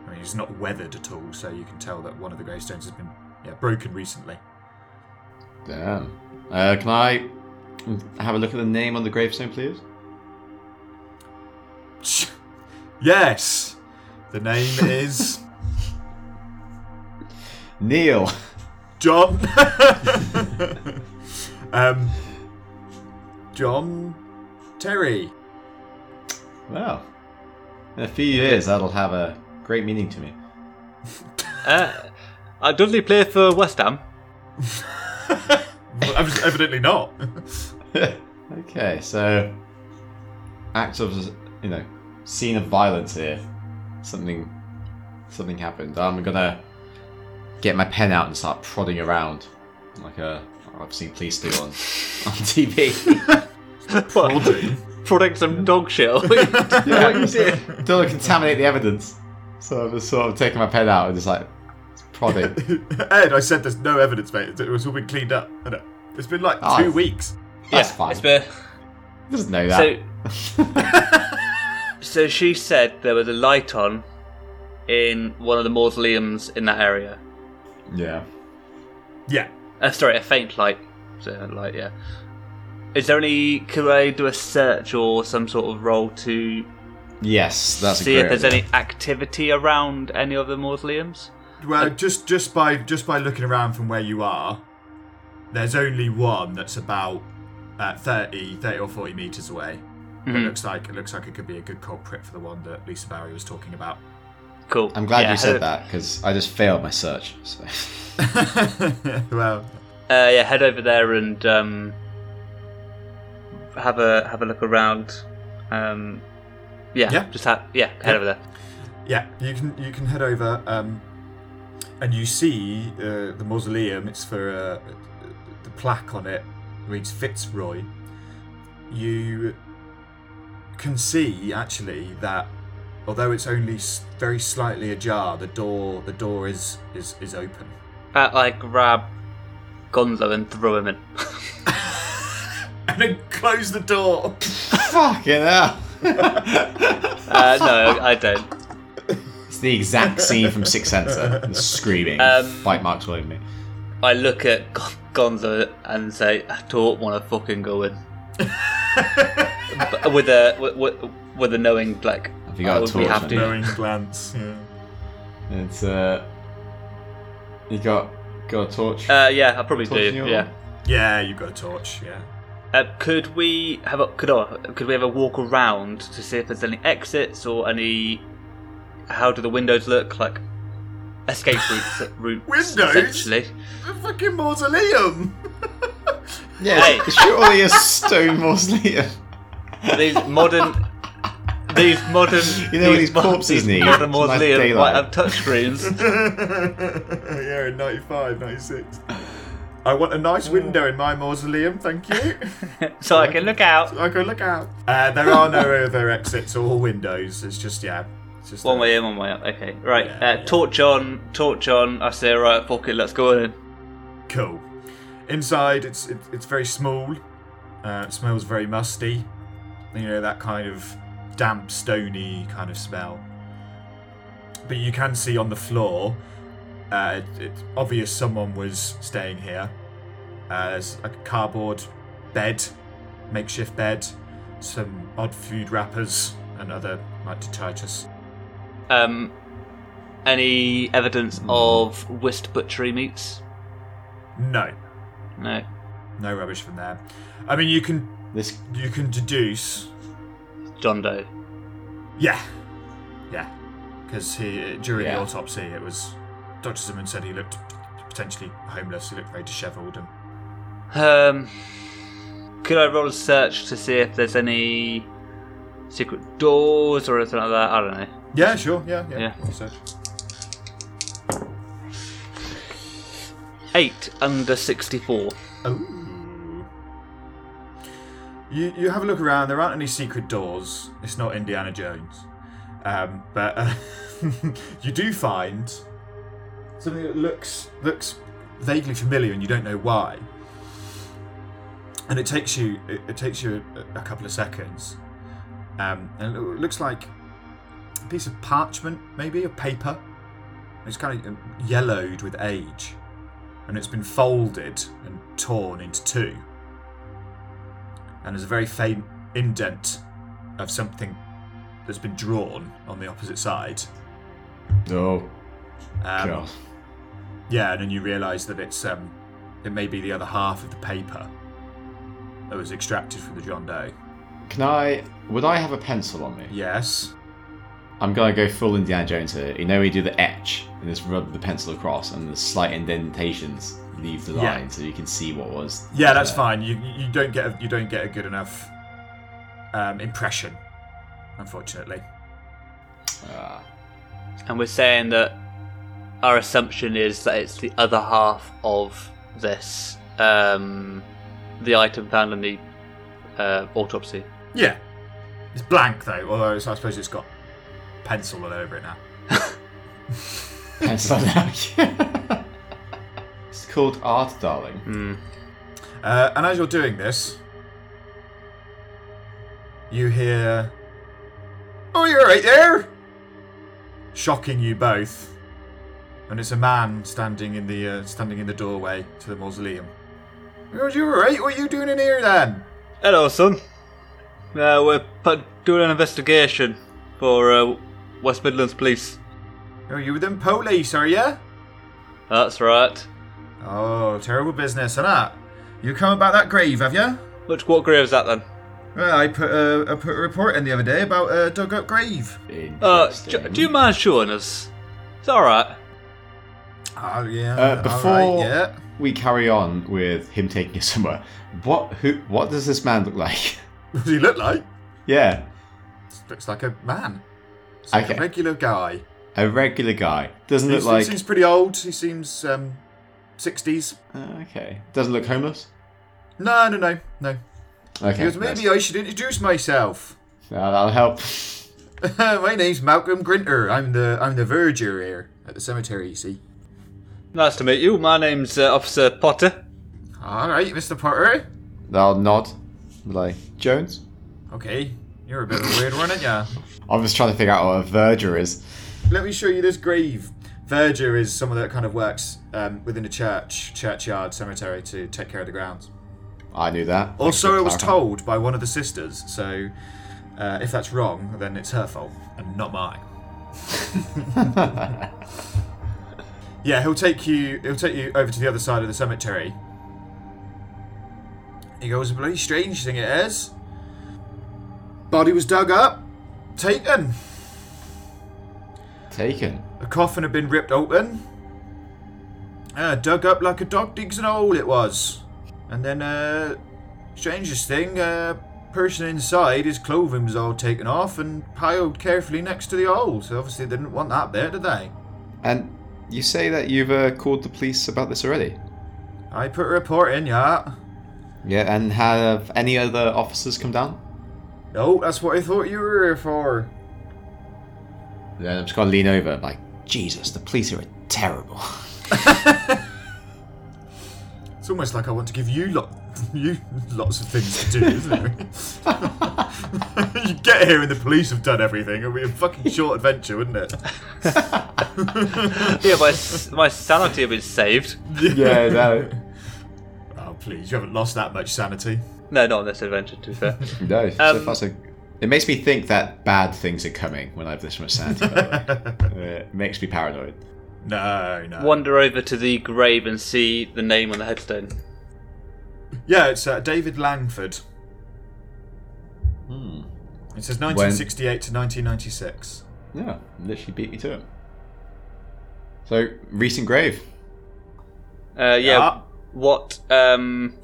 Speaker 2: I mean, it's not weathered at all, so you can tell that one of the gravestones has been yeah, broken recently.
Speaker 1: Damn. Uh, can I have a look at the name on the gravestone, please? [laughs]
Speaker 2: Yes, the name [laughs] is
Speaker 1: Neil.
Speaker 2: John. [laughs] um, John Terry.
Speaker 1: Well, in a few years, that'll have a great meaning to me.
Speaker 3: Uh, uh, Dudley play for West Ham.
Speaker 2: Well, ev- evidently not. [laughs]
Speaker 1: okay, so acts of you know scene of violence here. Something something happened. I'm gonna get my pen out and start prodding around like a I've seen police do on on TV. [laughs]
Speaker 3: Prodding some dog shit. [laughs] what you did?
Speaker 1: Don't wanna contaminate the evidence. So I'm just sort of taking my pen out and just like prodding. [laughs]
Speaker 2: Ed, I said there's no evidence, mate. It was all been cleaned up. hasn't it? It's been like
Speaker 1: Oh,
Speaker 2: two
Speaker 1: I-
Speaker 2: weeks.
Speaker 1: That's
Speaker 3: yeah,
Speaker 1: fine.
Speaker 3: It's been,
Speaker 1: He doesn't know that.
Speaker 3: so, [laughs] so she said there was a light on in one of the mausoleums in that area.
Speaker 1: yeah.
Speaker 2: Yeah.
Speaker 3: Uh, sorry, a faint light. So light, yeah. Is there any? Could I do a search or some sort of roll to
Speaker 1: Yes, that's a
Speaker 3: see
Speaker 1: great
Speaker 3: if there's
Speaker 1: idea.
Speaker 3: any activity around any of the mausoleums?
Speaker 2: Well, just just by just by looking around from where you are, there's only one that's about uh, 30, 30 or forty meters away. It
Speaker 3: Mhm.
Speaker 2: looks like it looks like it could be a good culprit for the one that Lisa Barry was talking about.
Speaker 3: Cool.
Speaker 1: I'm glad
Speaker 3: Yeah,
Speaker 1: you said that because I just failed my search. So. [laughs]
Speaker 2: well,
Speaker 3: Uh, yeah, head over there and um, have a have a look around. Um, yeah,
Speaker 2: Yeah.
Speaker 3: just have yeah, head
Speaker 2: Yeah.
Speaker 3: over there.
Speaker 2: yeah, you can you can head over, um, and you see uh, the mausoleum. It's for uh, the plaque on it reads Fitzroy. You can see actually that although it's only very slightly ajar, the door the door is is is open.
Speaker 3: Uh, I grab Gonzo and throw him in. [laughs]
Speaker 2: and then close the door.
Speaker 1: Fucking hell. [laughs]
Speaker 3: Uh, no, I don't.
Speaker 1: It's the exact scene from Sixth Sense. [laughs] The screaming.
Speaker 3: Um,
Speaker 1: Bite marks all over me.
Speaker 3: I look at Gon- Gonzo and say, "I don't want to fucking go in." [laughs] With a with, with, with a knowing like,
Speaker 1: Have you got
Speaker 3: oh,
Speaker 1: a
Speaker 3: we
Speaker 1: torch?
Speaker 3: have
Speaker 1: man?
Speaker 3: to.
Speaker 2: Knowing glance. Yeah.
Speaker 1: It's uh. You got got a torch.
Speaker 3: Uh, yeah, I probably
Speaker 1: Torch
Speaker 3: do. Yeah.
Speaker 1: arm?
Speaker 2: yeah, you've got a torch. Yeah.
Speaker 3: Uh, could we have a could oh, could we have a walk around to see if there's any exits or any? How do the windows look like? Escape routes, [laughs] routes
Speaker 2: Windows?
Speaker 3: essentially.
Speaker 2: The fucking mausoleum. [laughs]
Speaker 1: yeah,
Speaker 3: Hey.
Speaker 1: it's surely a stone mausoleum.
Speaker 3: These modern, these modern, [laughs]
Speaker 1: You know
Speaker 3: these
Speaker 1: these corpses
Speaker 3: these
Speaker 1: need?
Speaker 3: Modern
Speaker 1: Nice
Speaker 3: mausoleums
Speaker 1: daylight.
Speaker 3: might have touchscreens.
Speaker 2: yeah, in 95, 96. I want a nice window in my mausoleum, thank you. [laughs]
Speaker 3: so I can look out.
Speaker 2: I can look out. Uh, there are no [laughs] other exits or windows. It's just yeah. It's just
Speaker 3: One
Speaker 2: a-
Speaker 3: way in, one way out. Okay, right.
Speaker 2: Yeah,
Speaker 3: uh,
Speaker 2: yeah.
Speaker 3: Torch on, torch on. I say, right, fuck it, let's go in.
Speaker 2: Cool. Inside, it's it, it's very small. Uh, it smells very musty. You know that kind of damp, stony kind of smell. But you can see on the floor, uh, it, it's obvious someone was staying here. Uh, there's a cardboard bed, makeshift bed, some odd food wrappers, and other like detritus.
Speaker 3: Um, any evidence of whist butchery meats?
Speaker 2: No,
Speaker 3: No.
Speaker 2: no rubbish from there. I mean, you can
Speaker 1: This
Speaker 2: you can deduce
Speaker 3: John Doe.
Speaker 2: Yeah, yeah. Because he during
Speaker 1: Yeah.
Speaker 2: the autopsy, it was Doctor Zimmerman said he looked potentially homeless. He looked very dishevelled, and
Speaker 3: Um, could I roll a search to see if there's any secret doors or anything like that? I don't know.
Speaker 2: yeah, sure, yeah, yeah.
Speaker 3: Yeah. Eight under sixty-four.
Speaker 2: Oh. You you have a look around. There aren't any secret doors. It's not Indiana Jones, um, but uh, [laughs] you do find something that looks looks vaguely familiar, and you don't know why. And it takes you it, it takes you a, a couple of seconds, um, and it looks like a piece of parchment, maybe a paper. It's kind of yellowed with age and it's been folded and torn into two. And there's a very faint indent of something that's been drawn on the opposite side.
Speaker 1: Oh,
Speaker 2: Um. Yeah, and then you realise that it's um, it may be the other half of the paper that was extracted from the John Doe.
Speaker 1: Can I? Would I have a pencil on me?
Speaker 2: Yes.
Speaker 1: I'm gonna go full Indiana Jones here. You know, we do the etch and just rub the pencil across, and the slight indentations leave the
Speaker 2: Yeah.
Speaker 1: line, so you can see what was.
Speaker 2: Yeah, that's
Speaker 1: there.
Speaker 2: fine. You you don't get a, you don't get a good enough um, impression, unfortunately.
Speaker 1: Ah.
Speaker 3: And we're saying that our assumption is that it's the other half of this, um, the item found in the uh, autopsy.
Speaker 2: Yeah, it's blank though. Although it's, I suppose it's got pencil all over it now. [laughs]
Speaker 1: pencil down. it's called art, darling.
Speaker 3: Hmm.
Speaker 2: Uh, and as you're doing this, you hear, "Oh, you're right there!" shocking you both. And it's a man standing in the uh, standing in the doorway to the mausoleum. Oh, you all right? What are you doing in here then?
Speaker 3: Hello, son. Uh, we're pu- doing an investigation for uh, West Midlands Police.
Speaker 2: Are you with them police? Are you?
Speaker 3: That's right.
Speaker 2: Oh, terrible business, isn't it? You come about that grave, have you?
Speaker 3: Which what grave is that then?
Speaker 2: Well, I put a, I put a report in the other day about a dug up grave.
Speaker 3: Uh, do, do you mind showing us? It's all right.
Speaker 2: Oh yeah.
Speaker 1: Uh, before
Speaker 2: right, yeah.
Speaker 1: we carry on with him taking us somewhere, what who what does this man look like?
Speaker 2: What [laughs] does he look like?
Speaker 1: yeah,
Speaker 2: Looks like a man. It's like
Speaker 1: Okay.
Speaker 2: a regular guy.
Speaker 1: a regular guy. Doesn't
Speaker 2: He,
Speaker 1: look
Speaker 2: he
Speaker 1: like.
Speaker 2: seems pretty old. He seems um, 60s.
Speaker 1: Uh, okay. Doesn't look homeless.
Speaker 2: No, no, no, no.
Speaker 1: Okay.
Speaker 2: He goes, maybe I should introduce myself.
Speaker 1: Uh, that'll help. [laughs]
Speaker 2: My name's Malcolm Grinter. I'm the I'm the verger here at the cemetery. You see.
Speaker 3: Nice to meet you. My name's uh, Officer Potter.
Speaker 2: All right, Mr. Potter.
Speaker 1: I'll nod. Like Jones.
Speaker 2: Okay, you're a bit of a weird one, aren't ya?
Speaker 1: I was trying to figure out what a verger is.
Speaker 2: Let me show you this grave. Verger is someone that kind of works um, within a church, churchyard, cemetery to take care of the grounds.
Speaker 1: I knew that.
Speaker 2: Also,
Speaker 1: for
Speaker 2: I was told by one of the sisters, so uh, if that's wrong, then it's her fault and not mine. [laughs] yeah, he'll take you. He'll take you over to the other side of the cemetery. He goes, "A bloody strange thing it is. Body was dug up, taken.
Speaker 1: Taken.
Speaker 2: A coffin had been ripped open. Uh, dug up like a dog digs an hole, it was. And then, uh, strangest thing, uh, person inside, his clothing was all taken off and piled carefully next to the hole. So obviously they didn't want that there, did they?
Speaker 1: And you say that you've uh, called the police about this already?
Speaker 2: I put a report in, yeah.
Speaker 1: Yeah, and have any other officers come down?
Speaker 2: No, that's what I thought you were here for.
Speaker 1: Then I'm just gonna lean over, like, Jesus, the police here are terrible. [laughs] [laughs]
Speaker 2: It's almost like I want to give you lot, [laughs] you lots of things to do, isn't it? [laughs] you get here and the police have done everything. It'd be a fucking short adventure, wouldn't it? [laughs]
Speaker 3: Yeah, my my sanity has been saved.
Speaker 1: yeah, no.
Speaker 2: Oh, please, you haven't lost that much sanity.
Speaker 3: No, not on this adventure. To be fair.
Speaker 1: No, so
Speaker 3: Um,
Speaker 1: far so. It makes me think that bad things are coming when I have this much sanity. by the way. it makes me paranoid.
Speaker 2: No, no.
Speaker 3: Wander over to the grave and see the name on the headstone.
Speaker 2: Yeah, it's uh, David Langford.
Speaker 1: Hmm.
Speaker 2: It says 1968 to 1996.
Speaker 1: Yeah, literally beat me to it. So, recent grave.
Speaker 3: Uh, yeah.
Speaker 2: Ah.
Speaker 3: What um,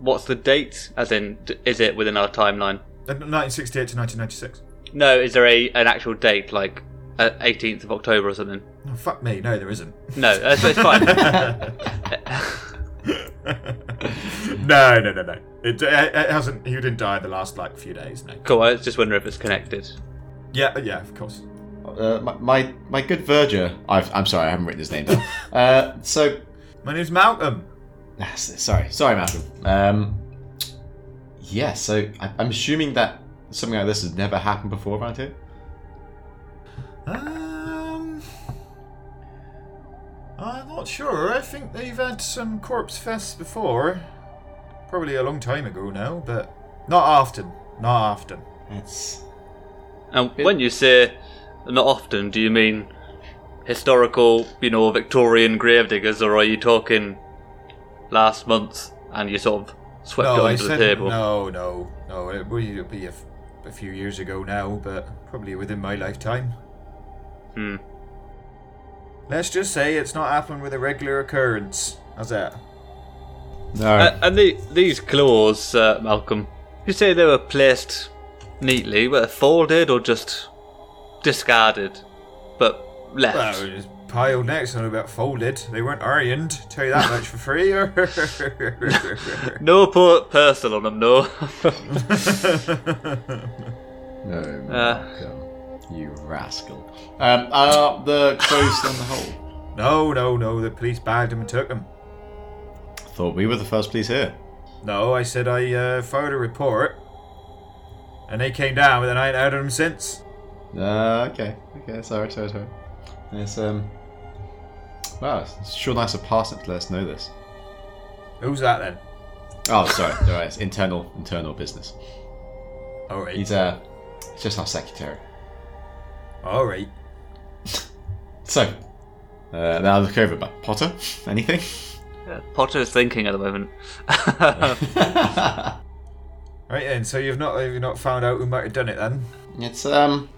Speaker 3: what's the date? As in, is it within our timeline?
Speaker 2: Uh, 1968 to 1996.
Speaker 3: No, is there a an actual date? Like, uh, 18th of October or something.
Speaker 2: Oh, fuck me, no, there isn't.
Speaker 3: No, that's it's fine. [laughs]
Speaker 2: no, no, no, no. It, it, it hasn't. He didn't die in the last like few days. No.
Speaker 3: cool. I was just wondering if it's connected.
Speaker 2: Yeah, yeah, of course.
Speaker 1: Uh, my, my my good verger. I've, I'm sorry, I haven't written his name down. [laughs] uh, so,
Speaker 2: My name's Malcolm.
Speaker 1: ah, sorry, sorry, Malcolm. Um, yeah. So I, I'm assuming that something like this has never happened before around here.
Speaker 2: Um, I'm not sure. I think they've had some corpse fests before. Probably a long time ago now, but not often. Not often.
Speaker 1: It's
Speaker 3: And when you say not often, do you mean historical, you know, Victorian gravediggers, or are you talking last month and you sort of swept
Speaker 2: no,
Speaker 3: it
Speaker 2: I
Speaker 3: under the table?
Speaker 2: no, no, no. It would be a, f- a few years ago now, but probably within my lifetime.
Speaker 3: Hmm.
Speaker 2: Let's just say it's not happened with a regular occurrence. How's that?
Speaker 1: no.
Speaker 3: Uh, and the, these claws, uh, Malcolm, you say they were placed neatly, were folded or just discarded, but left?
Speaker 2: Well, it was piled next to them, about folded. They weren't ironed. Tell you that much for free. [laughs] [laughs]
Speaker 3: no put personal on them, no. [laughs]
Speaker 1: no,
Speaker 3: uh,
Speaker 1: Malcolm, you rascal. Um, are the clothes still in the hole? [laughs]
Speaker 2: no, no, no. The police bagged him and took him.
Speaker 1: Thought we were the first police here.
Speaker 2: No, I said I uh, filed a report, and they came down, but then I ain't heard of them since.
Speaker 1: Uh, okay, okay, sorry, sorry, sorry. It's um, wow, it's sure nice of Parsnip to let us know this.
Speaker 2: Who's that then?
Speaker 1: Oh, sorry, no, it's internal, internal business.
Speaker 2: All right.
Speaker 1: He's uh, it's just our secretary.
Speaker 2: All right. [laughs]
Speaker 1: So, uh, now look over, but Potter, anything?
Speaker 3: Yeah, Potter's thinking at the moment. [laughs]
Speaker 2: Right then. So you've not you've not found out who might have done it then?
Speaker 1: it's um,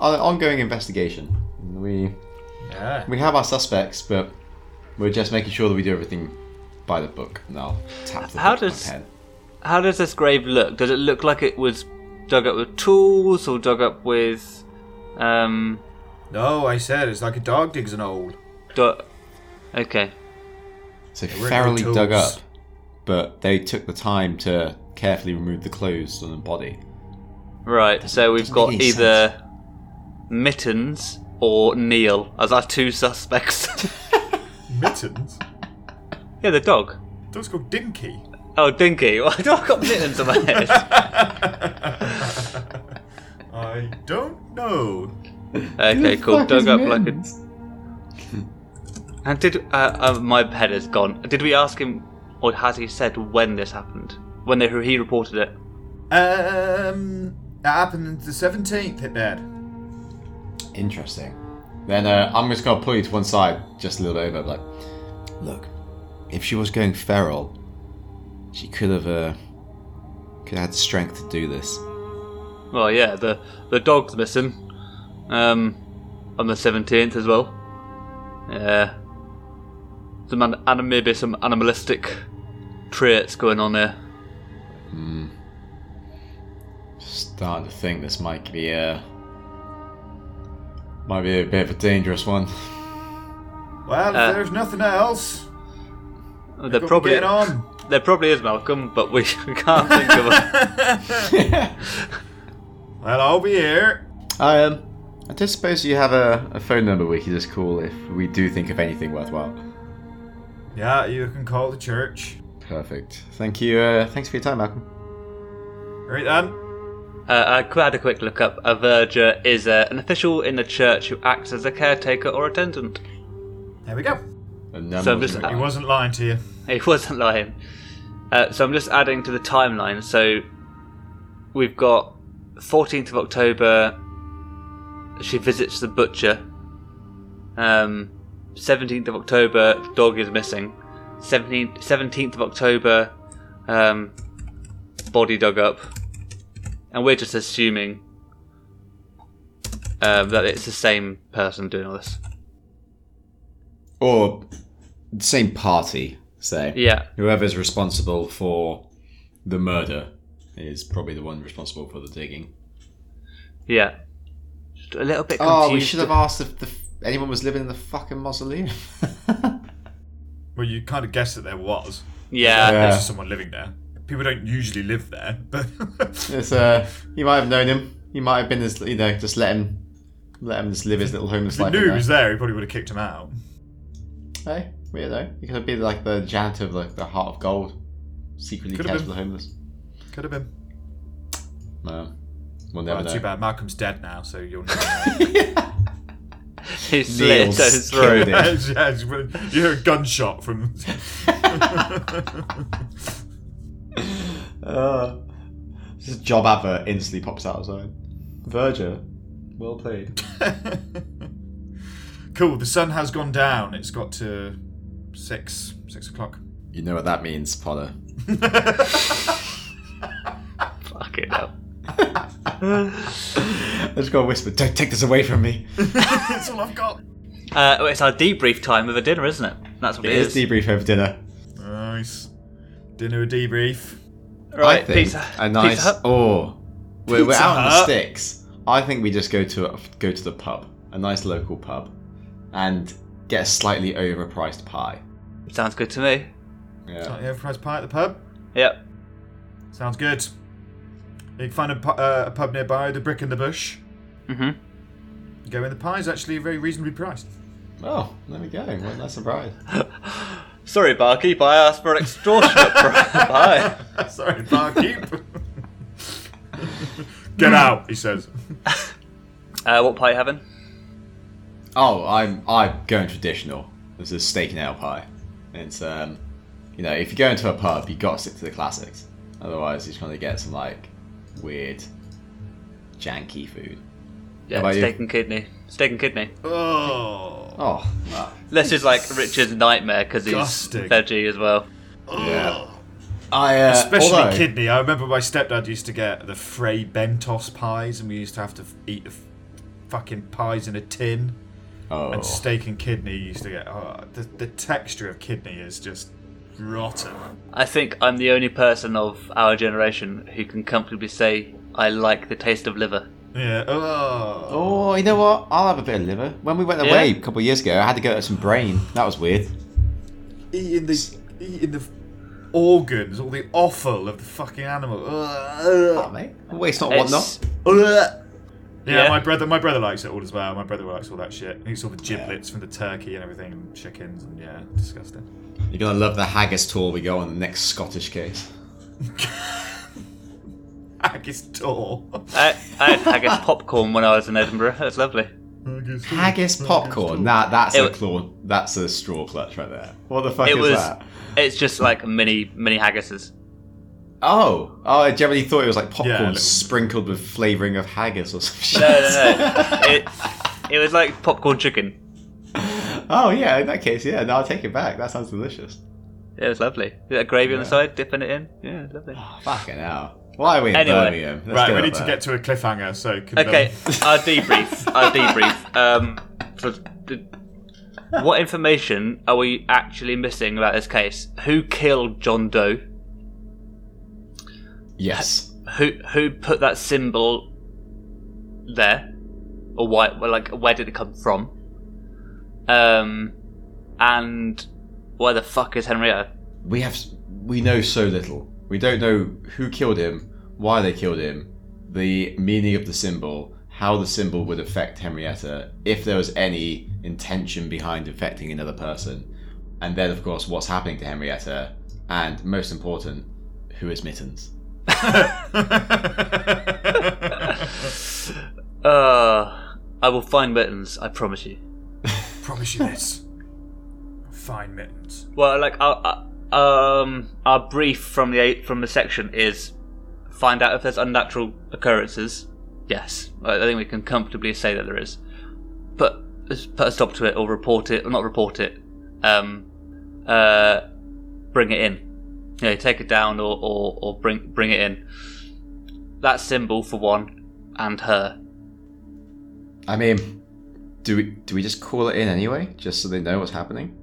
Speaker 1: an ongoing investigation. We
Speaker 2: Yeah.
Speaker 1: we have our suspects, but we're just making sure that we do everything by the book. Now, tap the
Speaker 3: How
Speaker 1: book
Speaker 3: does-
Speaker 1: my pen.
Speaker 3: How does this grave look? Does it look like it was dug up with tools or dug up with, um,
Speaker 2: No, I said it's like a dog digs an hole.
Speaker 3: du- okay.
Speaker 1: So
Speaker 2: weren't no
Speaker 1: thoroughly dug up, but they took the time to carefully remove the clothes on the body.
Speaker 3: Right, so we've got
Speaker 1: make any
Speaker 3: either Mittens or Neil as our two suspects. [laughs]
Speaker 2: Mittens.
Speaker 3: yeah, the dog.
Speaker 2: Dog's called Dinky.
Speaker 3: Oh, Dinky. [laughs] Why do I got mittens on my head? [laughs]
Speaker 2: I don't know.
Speaker 3: Okay, cool. Dug up like a. And did uh, uh, my head is gone? Did we ask him, or has he said when this happened? When they, he reported it?
Speaker 2: Um, it happened on the seventeenth. It did.
Speaker 1: Interesting. Then uh, I'm just gonna pull you to one side, just a little bit over, like, look, if she was going feral, she could have, uh, could have had the strength to do this.
Speaker 3: Well, yeah, the the dog's missing. Um, on the seventeenth as well. Yeah. Some an- anim- maybe some animalistic traits going on there.
Speaker 1: Starting to think this might be a, might be a bit of a dangerous one.
Speaker 2: Well,
Speaker 3: Uh,
Speaker 2: if there's nothing else,
Speaker 3: There
Speaker 2: got
Speaker 3: probably
Speaker 2: getting on.
Speaker 3: there probably is Malcolm, but we [laughs] can't think of a. [laughs] [laughs]
Speaker 2: Well, I'll be here.
Speaker 1: I um, I just suppose you have a, a phone number we can just call if we do think of anything worthwhile.
Speaker 2: Yeah, you can call the church.
Speaker 1: Perfect. Thank you. Uh, thanks for your time, Malcolm.
Speaker 2: Right then.
Speaker 3: Uh, I qu- had a quick look up. A verger is uh, an official in the church who acts as a caretaker or attendant.
Speaker 2: There we go.
Speaker 1: A number
Speaker 3: So
Speaker 1: of
Speaker 3: just-
Speaker 1: different-
Speaker 2: He wasn't lying to you.
Speaker 3: He wasn't lying. Uh, so I'm just adding to the timeline. So we've got 14th of October. She visits the butcher. Um, 17th of October, dog is missing. 17th, 17th of October, um, body dug up. And we're just assuming um, that it's the same person doing all this.
Speaker 1: or the same party, say.
Speaker 3: Yeah,
Speaker 1: Whoever's responsible for the murder is probably the one responsible for the digging.
Speaker 3: yeah. just a little bit confused.
Speaker 1: Oh, we should have asked if the, anyone was living in the fucking mausoleum. [laughs]
Speaker 2: Well, you kind of guessed that there was.
Speaker 3: Yeah.
Speaker 1: Yeah.
Speaker 2: There's just someone living there. People don't usually live there, but [laughs]
Speaker 1: it's, uh, you might have known him. You might have been his, you know, just let him, let him just live his little homeless life.
Speaker 2: if he knew he was there, he probably would have kicked him out.
Speaker 1: Hey, weirdo. You could have been like the janitor of like the Heart of Gold, secretly
Speaker 2: Could
Speaker 1: cares for the homeless.
Speaker 2: Could have been.
Speaker 1: No, we'll never
Speaker 2: Well,
Speaker 1: know.
Speaker 2: too bad. Malcolm's dead now, so you'll never [laughs] know.
Speaker 3: He slit his
Speaker 1: killed
Speaker 3: throat.
Speaker 1: him.
Speaker 2: Yeah, you hear a gunshot from. [laughs]
Speaker 1: Uh, this job advert instantly pops out of outside. Verger, well played. [laughs]
Speaker 2: cool. The sun has gone down. It's got to six six o'clock.
Speaker 1: You know what that means, Potter.
Speaker 3: Fucking hell. [laughs]
Speaker 1: I just got to whisper, don't take this away from me. [laughs]
Speaker 2: That's all I've got.
Speaker 3: Uh, well, it's our debrief time of a dinner, isn't it? That's what
Speaker 1: It
Speaker 3: it
Speaker 1: is
Speaker 3: is.
Speaker 1: debrief over dinner.
Speaker 2: Nice. Dinner debrief.
Speaker 3: right,
Speaker 1: I think
Speaker 3: pizza.
Speaker 1: a nice.
Speaker 3: Pizza Hut.
Speaker 1: Oh, we're, we're
Speaker 2: Pizza
Speaker 1: out in the sticks. I think we just go to a, go to the pub, a nice local pub, and get a slightly overpriced pie.
Speaker 3: Sounds good to me.
Speaker 1: Yeah.
Speaker 2: Slightly overpriced pie at the pub.
Speaker 3: Yep.
Speaker 2: Sounds good. You can find a, pu- uh, a pub nearby, the Brick in the Bush.
Speaker 3: Mhm.
Speaker 2: Go in. The pie's actually very reasonably priced.
Speaker 1: Oh, there we go. What a nice surprise. [laughs]
Speaker 3: Sorry, barkeep. I asked for an extortionate [laughs] pie. [laughs]
Speaker 2: Sorry, barkeep. Get out, he says.
Speaker 3: Uh, what pie you having?
Speaker 1: Oh, I'm I'm going traditional. This is steak and ale pie. It's um, you know, if you go into a pub, you got to stick to the classics. Otherwise, you're trying to get some like weird, janky food.
Speaker 3: Yeah,
Speaker 1: about you?
Speaker 3: steak and kidney. Steak and kidney.
Speaker 2: Oh.
Speaker 1: Oh, wow.
Speaker 3: This is like Richard's nightmare because he's
Speaker 2: Disgusting.
Speaker 3: veggie as well.
Speaker 1: yeah. I uh,
Speaker 2: Especially
Speaker 1: although-
Speaker 2: kidney. I remember my stepdad used to get the Fray Bentos pies, and we used to have to eat the f- fucking pies in a tin.
Speaker 1: Oh,
Speaker 2: And steak and kidney used to get. Oh, the, the texture of kidney is just rotten.
Speaker 3: I think I'm the only person of our generation who can comfortably say I like the taste of liver.
Speaker 2: Yeah. Oh.
Speaker 1: Oh, you know what? I'll have a bit of liver. When we went
Speaker 3: Yeah?
Speaker 1: away a couple of years ago, I had to go to some brain. That was weird.
Speaker 2: Eating the eating the organs, all the offal of the fucking animal.
Speaker 1: Oh,
Speaker 2: Ugh.
Speaker 1: mate. Waste not,
Speaker 3: It's-
Speaker 1: what not.
Speaker 2: Ugh. Yeah,
Speaker 3: Yeah.
Speaker 2: my brother, my brother likes it all as well. My brother likes all that shit. He saw the giblets from the turkey and everything, and chickens, and yeah, disgusting.
Speaker 1: You're gonna love the haggis tour we go on the next Scottish case. [laughs]
Speaker 2: Haggis tour.
Speaker 3: I, I had haggis popcorn when I was in Edinburgh. That's lovely.
Speaker 2: Haggis,
Speaker 1: Haggis popcorn. Nah, that's
Speaker 3: It
Speaker 1: a
Speaker 3: wa-
Speaker 1: claw. That's a straw clutch right there. What the fuck
Speaker 3: It
Speaker 1: is
Speaker 3: was.
Speaker 1: that?
Speaker 3: It's just like mini mini haggises.
Speaker 1: Oh, oh! I generally thought it was like popcorn
Speaker 2: Yeah, little-
Speaker 1: sprinkled with flavouring of haggis or something.
Speaker 3: No, no, no. it, it was like popcorn chicken.
Speaker 1: oh yeah, in that case, yeah. No, I'll take it back. That sounds delicious.
Speaker 3: It was lovely. Bit of gravy on the side, dipping it in. Yeah, lovely.
Speaker 1: Oh, fucking hell. Why are we in
Speaker 3: Anyway.
Speaker 1: Birmingham? Let's
Speaker 2: Right, we
Speaker 1: up
Speaker 2: need to
Speaker 1: there.
Speaker 2: get to a cliffhanger. So can,
Speaker 3: Okay,
Speaker 2: um,
Speaker 3: our debrief. [laughs] Our debrief. Um, so the, what information are we actually missing about this case? Who killed John Doe?
Speaker 1: Yes.
Speaker 3: Who who put that symbol there, or why? Well, like, where did it come from? Um, and where the fuck is Henrietta?
Speaker 1: We have. We know so little. We don't know who killed him, why they killed him, the meaning of the symbol, how the symbol would affect Henrietta, if there was any intention behind affecting another person, and then of course what's happening to Henrietta, and most important, who is Mittens. [laughs]
Speaker 3: Uh, I will find mittens. I promise you. [laughs]
Speaker 2: Promise you this. Fine mittens.
Speaker 3: Well, like our, our um our brief from the from the section is find out if there's unnatural occurrences. Yes, I I think we can comfortably say that there is. But put a stop to it, or report it, or not report it. Um, uh, bring it in. You know, take it down, or, or, or bring bring it in. That symbol for one, and her.
Speaker 1: I mean, do we do we just call it in anyway, just so they know what's happening?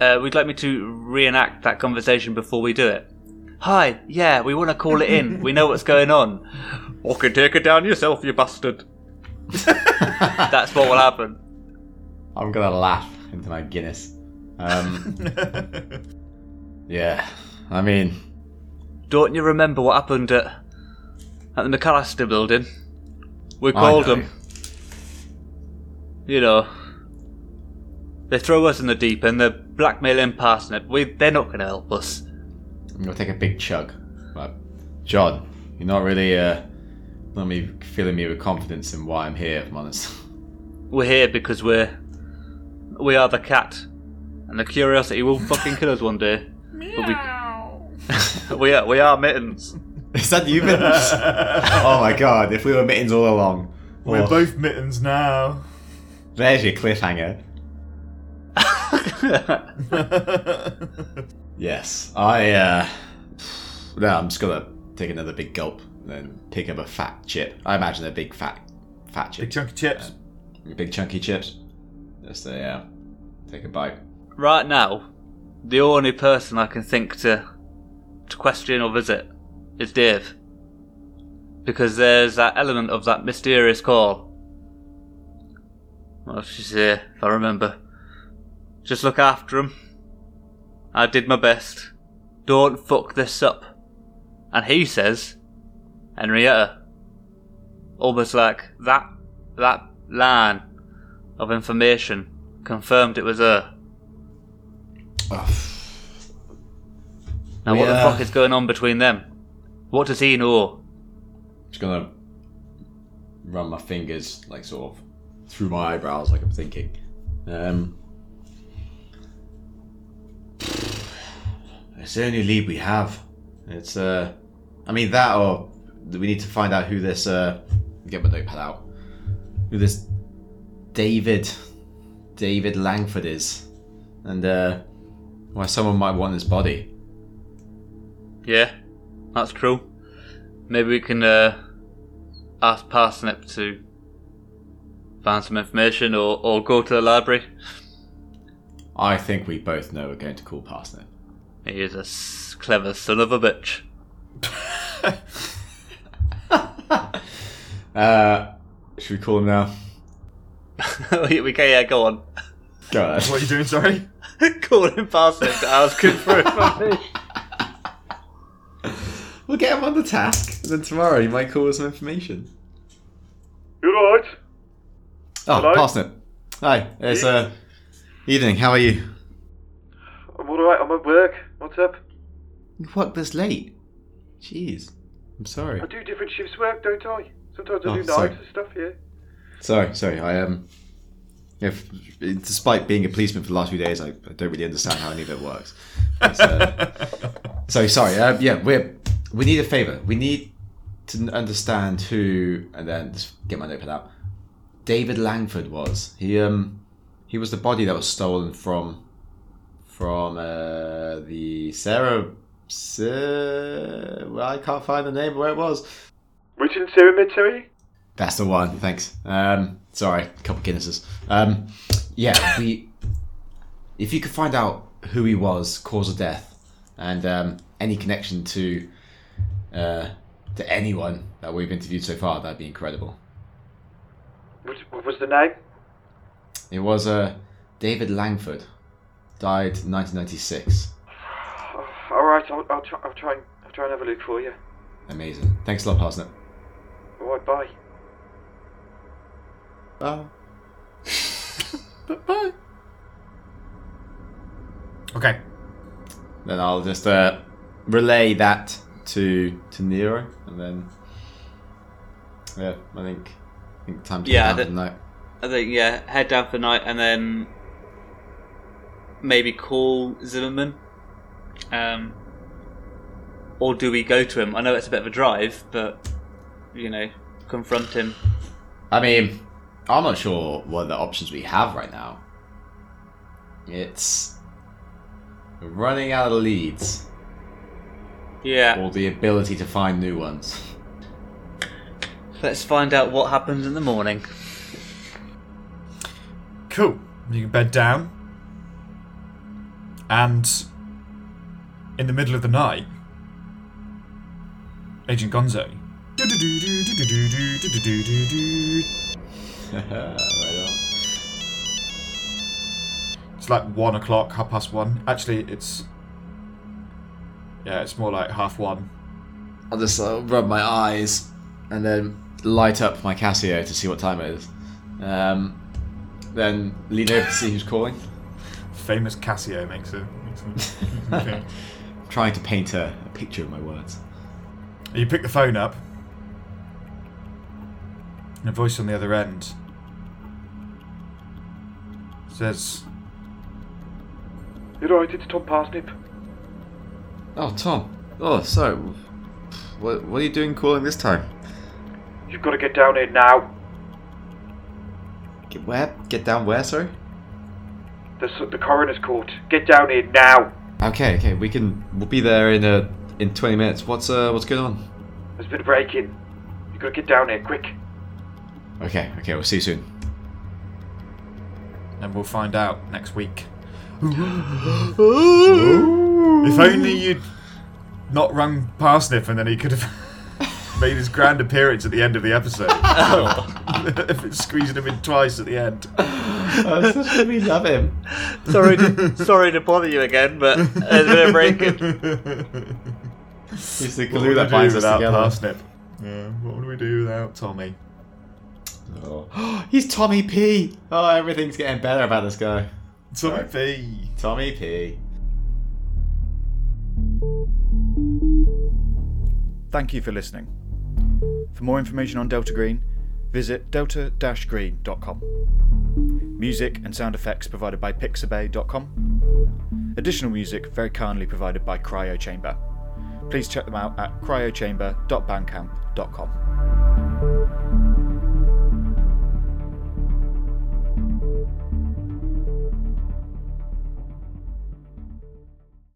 Speaker 3: Uh, would like me to reenact that conversation before we do it? Hi, yeah, we want to call it in. [laughs] we know what's going on. Or can take it down yourself, you bastard. [laughs] That's what will happen.
Speaker 1: I'm gonna laugh into my Guinness. Um, [laughs] yeah, I mean,
Speaker 3: Don't you remember what happened at at the McAllister building? We called them. You know, they throw us in the deep end. They're blackmailing Parsnip. We they're not going to help us.
Speaker 1: I'm gonna take a big chug. But John, you're not really uh, not me filling me with confidence in why I'm here. If I'm honest.
Speaker 3: We're here because we're we are the cat, and the curiosity will fucking kill us one day. [laughs] But we, [laughs] we are we are mittens. [laughs]
Speaker 1: Is that you, Mittens? [laughs] oh my god! If we were Mittens all along.
Speaker 2: We're
Speaker 1: Oh,
Speaker 2: both mittens now.
Speaker 1: There's your cliffhanger. Yes, I. uh... No, I'm just gonna take another big gulp, and then pick up a fat chip. I imagine a big fat, fat chip,
Speaker 2: Big chunky chips.
Speaker 1: big chunky chips. Just a yeah, take a bite.
Speaker 3: right now, the only person I can think to to question or visit is Dave. Because there's that element of that mysterious call. Well, she here, if I remember. Just look after him. I did my best. Don't fuck this up. And he says, Henrietta. Almost like that that line of information confirmed it was her. [sighs] Now, what the fuck is going on between them? What does he know?
Speaker 1: Just gonna run my fingers like sort of through my eyebrows, like I'm thinking. Um, it's the only lead we have. It's uh, I mean that, or we need to find out who this uh, get my notepad out. Who this David, David Langford is, and uh, why someone might want his body.
Speaker 3: Yeah, that's true. Maybe we can uh, ask Parsnip to find some information or, or go to the library.
Speaker 1: I think we both know we're going to call Parsnip.
Speaker 3: He is a s- clever son of a bitch. [laughs]
Speaker 1: Uh, should we call him now? [laughs]
Speaker 3: we we can, yeah, go on.
Speaker 1: Go ahead.
Speaker 2: What are you doing, sorry? [laughs]
Speaker 3: Call him Parsnip to ask him for [laughs] a information.
Speaker 1: We'll get him on the task, and then tomorrow he might call us some information.
Speaker 4: You alright?
Speaker 1: Oh,
Speaker 4: Hello?
Speaker 1: Parsnip. Hi, it's uh, evening. How are you?
Speaker 4: I'm alright, I'm at work. What's up?
Speaker 1: You work this late. Jeez, I'm sorry.
Speaker 4: I do different shifts work, don't I? Sometimes I
Speaker 1: Oh,
Speaker 4: do
Speaker 1: sorry.
Speaker 4: nights and stuff, yeah.
Speaker 1: Sorry, sorry. I um, if despite being a policeman for the last few days, I, I don't really understand how any of it works. It's, uh, [laughs] so sorry. Uh, yeah, we we need a favor. We need to understand who, and then just get my notepad out. David Langford was he um he was the body that was stolen from from uh, the Sarah. Sa- well, I can't find the name of where it was.
Speaker 4: Richard and Sarah Cemetery?
Speaker 1: That's the one. Thanks. Um, sorry, a couple of Guinnesses. Um, yeah, we. If you could find out who he was, cause of death, and um, any connection to uh, to anyone that we've interviewed so far, that'd be incredible.
Speaker 4: What, what was the name?
Speaker 1: It was uh, David Langford, died 1996. [sighs]
Speaker 4: Alright, I'll, I'll, try, I'll, try and, I'll try and have a look for you.
Speaker 1: Amazing. Thanks a lot, Parsnip.
Speaker 4: Alright, bye.
Speaker 1: Bye.
Speaker 2: Bye. Okay.
Speaker 1: Then I'll just uh, relay that to to Nero, and then yeah, I think I think time to
Speaker 3: Yeah,
Speaker 1: get down
Speaker 3: that-
Speaker 1: for the night.
Speaker 3: I think yeah, head down for the night and then maybe call Zimmerman. Um, or do we go to him? I know it's a bit of a drive, but you know, confront him.
Speaker 1: I mean, I'm not sure what the options we have right now. It's running out of leads
Speaker 3: Yeah,
Speaker 1: or the ability to find new ones.
Speaker 3: let's find out what happens in the morning.
Speaker 2: Cool. You can bed down. And in the middle of the night, Agent Gonzo. [laughs] It's like one o'clock, half past one. Actually, it's yeah, it's more like half one.
Speaker 1: I'll just uh, rub my eyes and then light up my Casio to see what time it is. Um, then lean over to see who's calling.
Speaker 2: Famous Casio makes a. Makes a okay. [laughs]
Speaker 1: Trying to paint a, a picture of my words.
Speaker 2: You pick the phone up, and a voice on the other end says,
Speaker 4: You're right, it's Tom Parsnip.
Speaker 1: Oh, Tom. Oh, sorry. What, what are you doing calling this time?
Speaker 4: You've got to get down here now.
Speaker 1: Get where? Get down where, sorry?
Speaker 4: The, the coroner's court. Get down here now.
Speaker 1: Okay, okay, we can. We'll be there in uh in twenty minutes. What's uh what's going on?
Speaker 4: There's been a break in. You've got to get down here quick.
Speaker 1: Okay, okay, we'll see you soon.
Speaker 2: And we'll find out next week. if only you'd not rung Parsnip and then he could have [laughs] made his grand appearance at the end of the episode. [laughs] if it's squeezing him in twice at the end.
Speaker 1: we love him.
Speaker 3: Sorry, to, sorry to bother you again, but it's been a break in. [laughs]
Speaker 1: He's the
Speaker 2: What
Speaker 1: glue
Speaker 2: would
Speaker 1: that
Speaker 2: we do
Speaker 1: binds us
Speaker 2: without
Speaker 1: together.
Speaker 2: Parsnip? Yeah, what would we do without Tommy?
Speaker 1: Oh. [gasps] He's Tommy P. Oh, everything's getting better about this guy.
Speaker 2: Tommy P.
Speaker 1: Tommy P.
Speaker 2: Thank you for listening. For more information on Delta Green, visit delta-green.com. Music and sound effects provided by pixabay.com. Additional music very kindly provided by Cryo Chamber. Please check them out at cryochamber.bandcamp.com.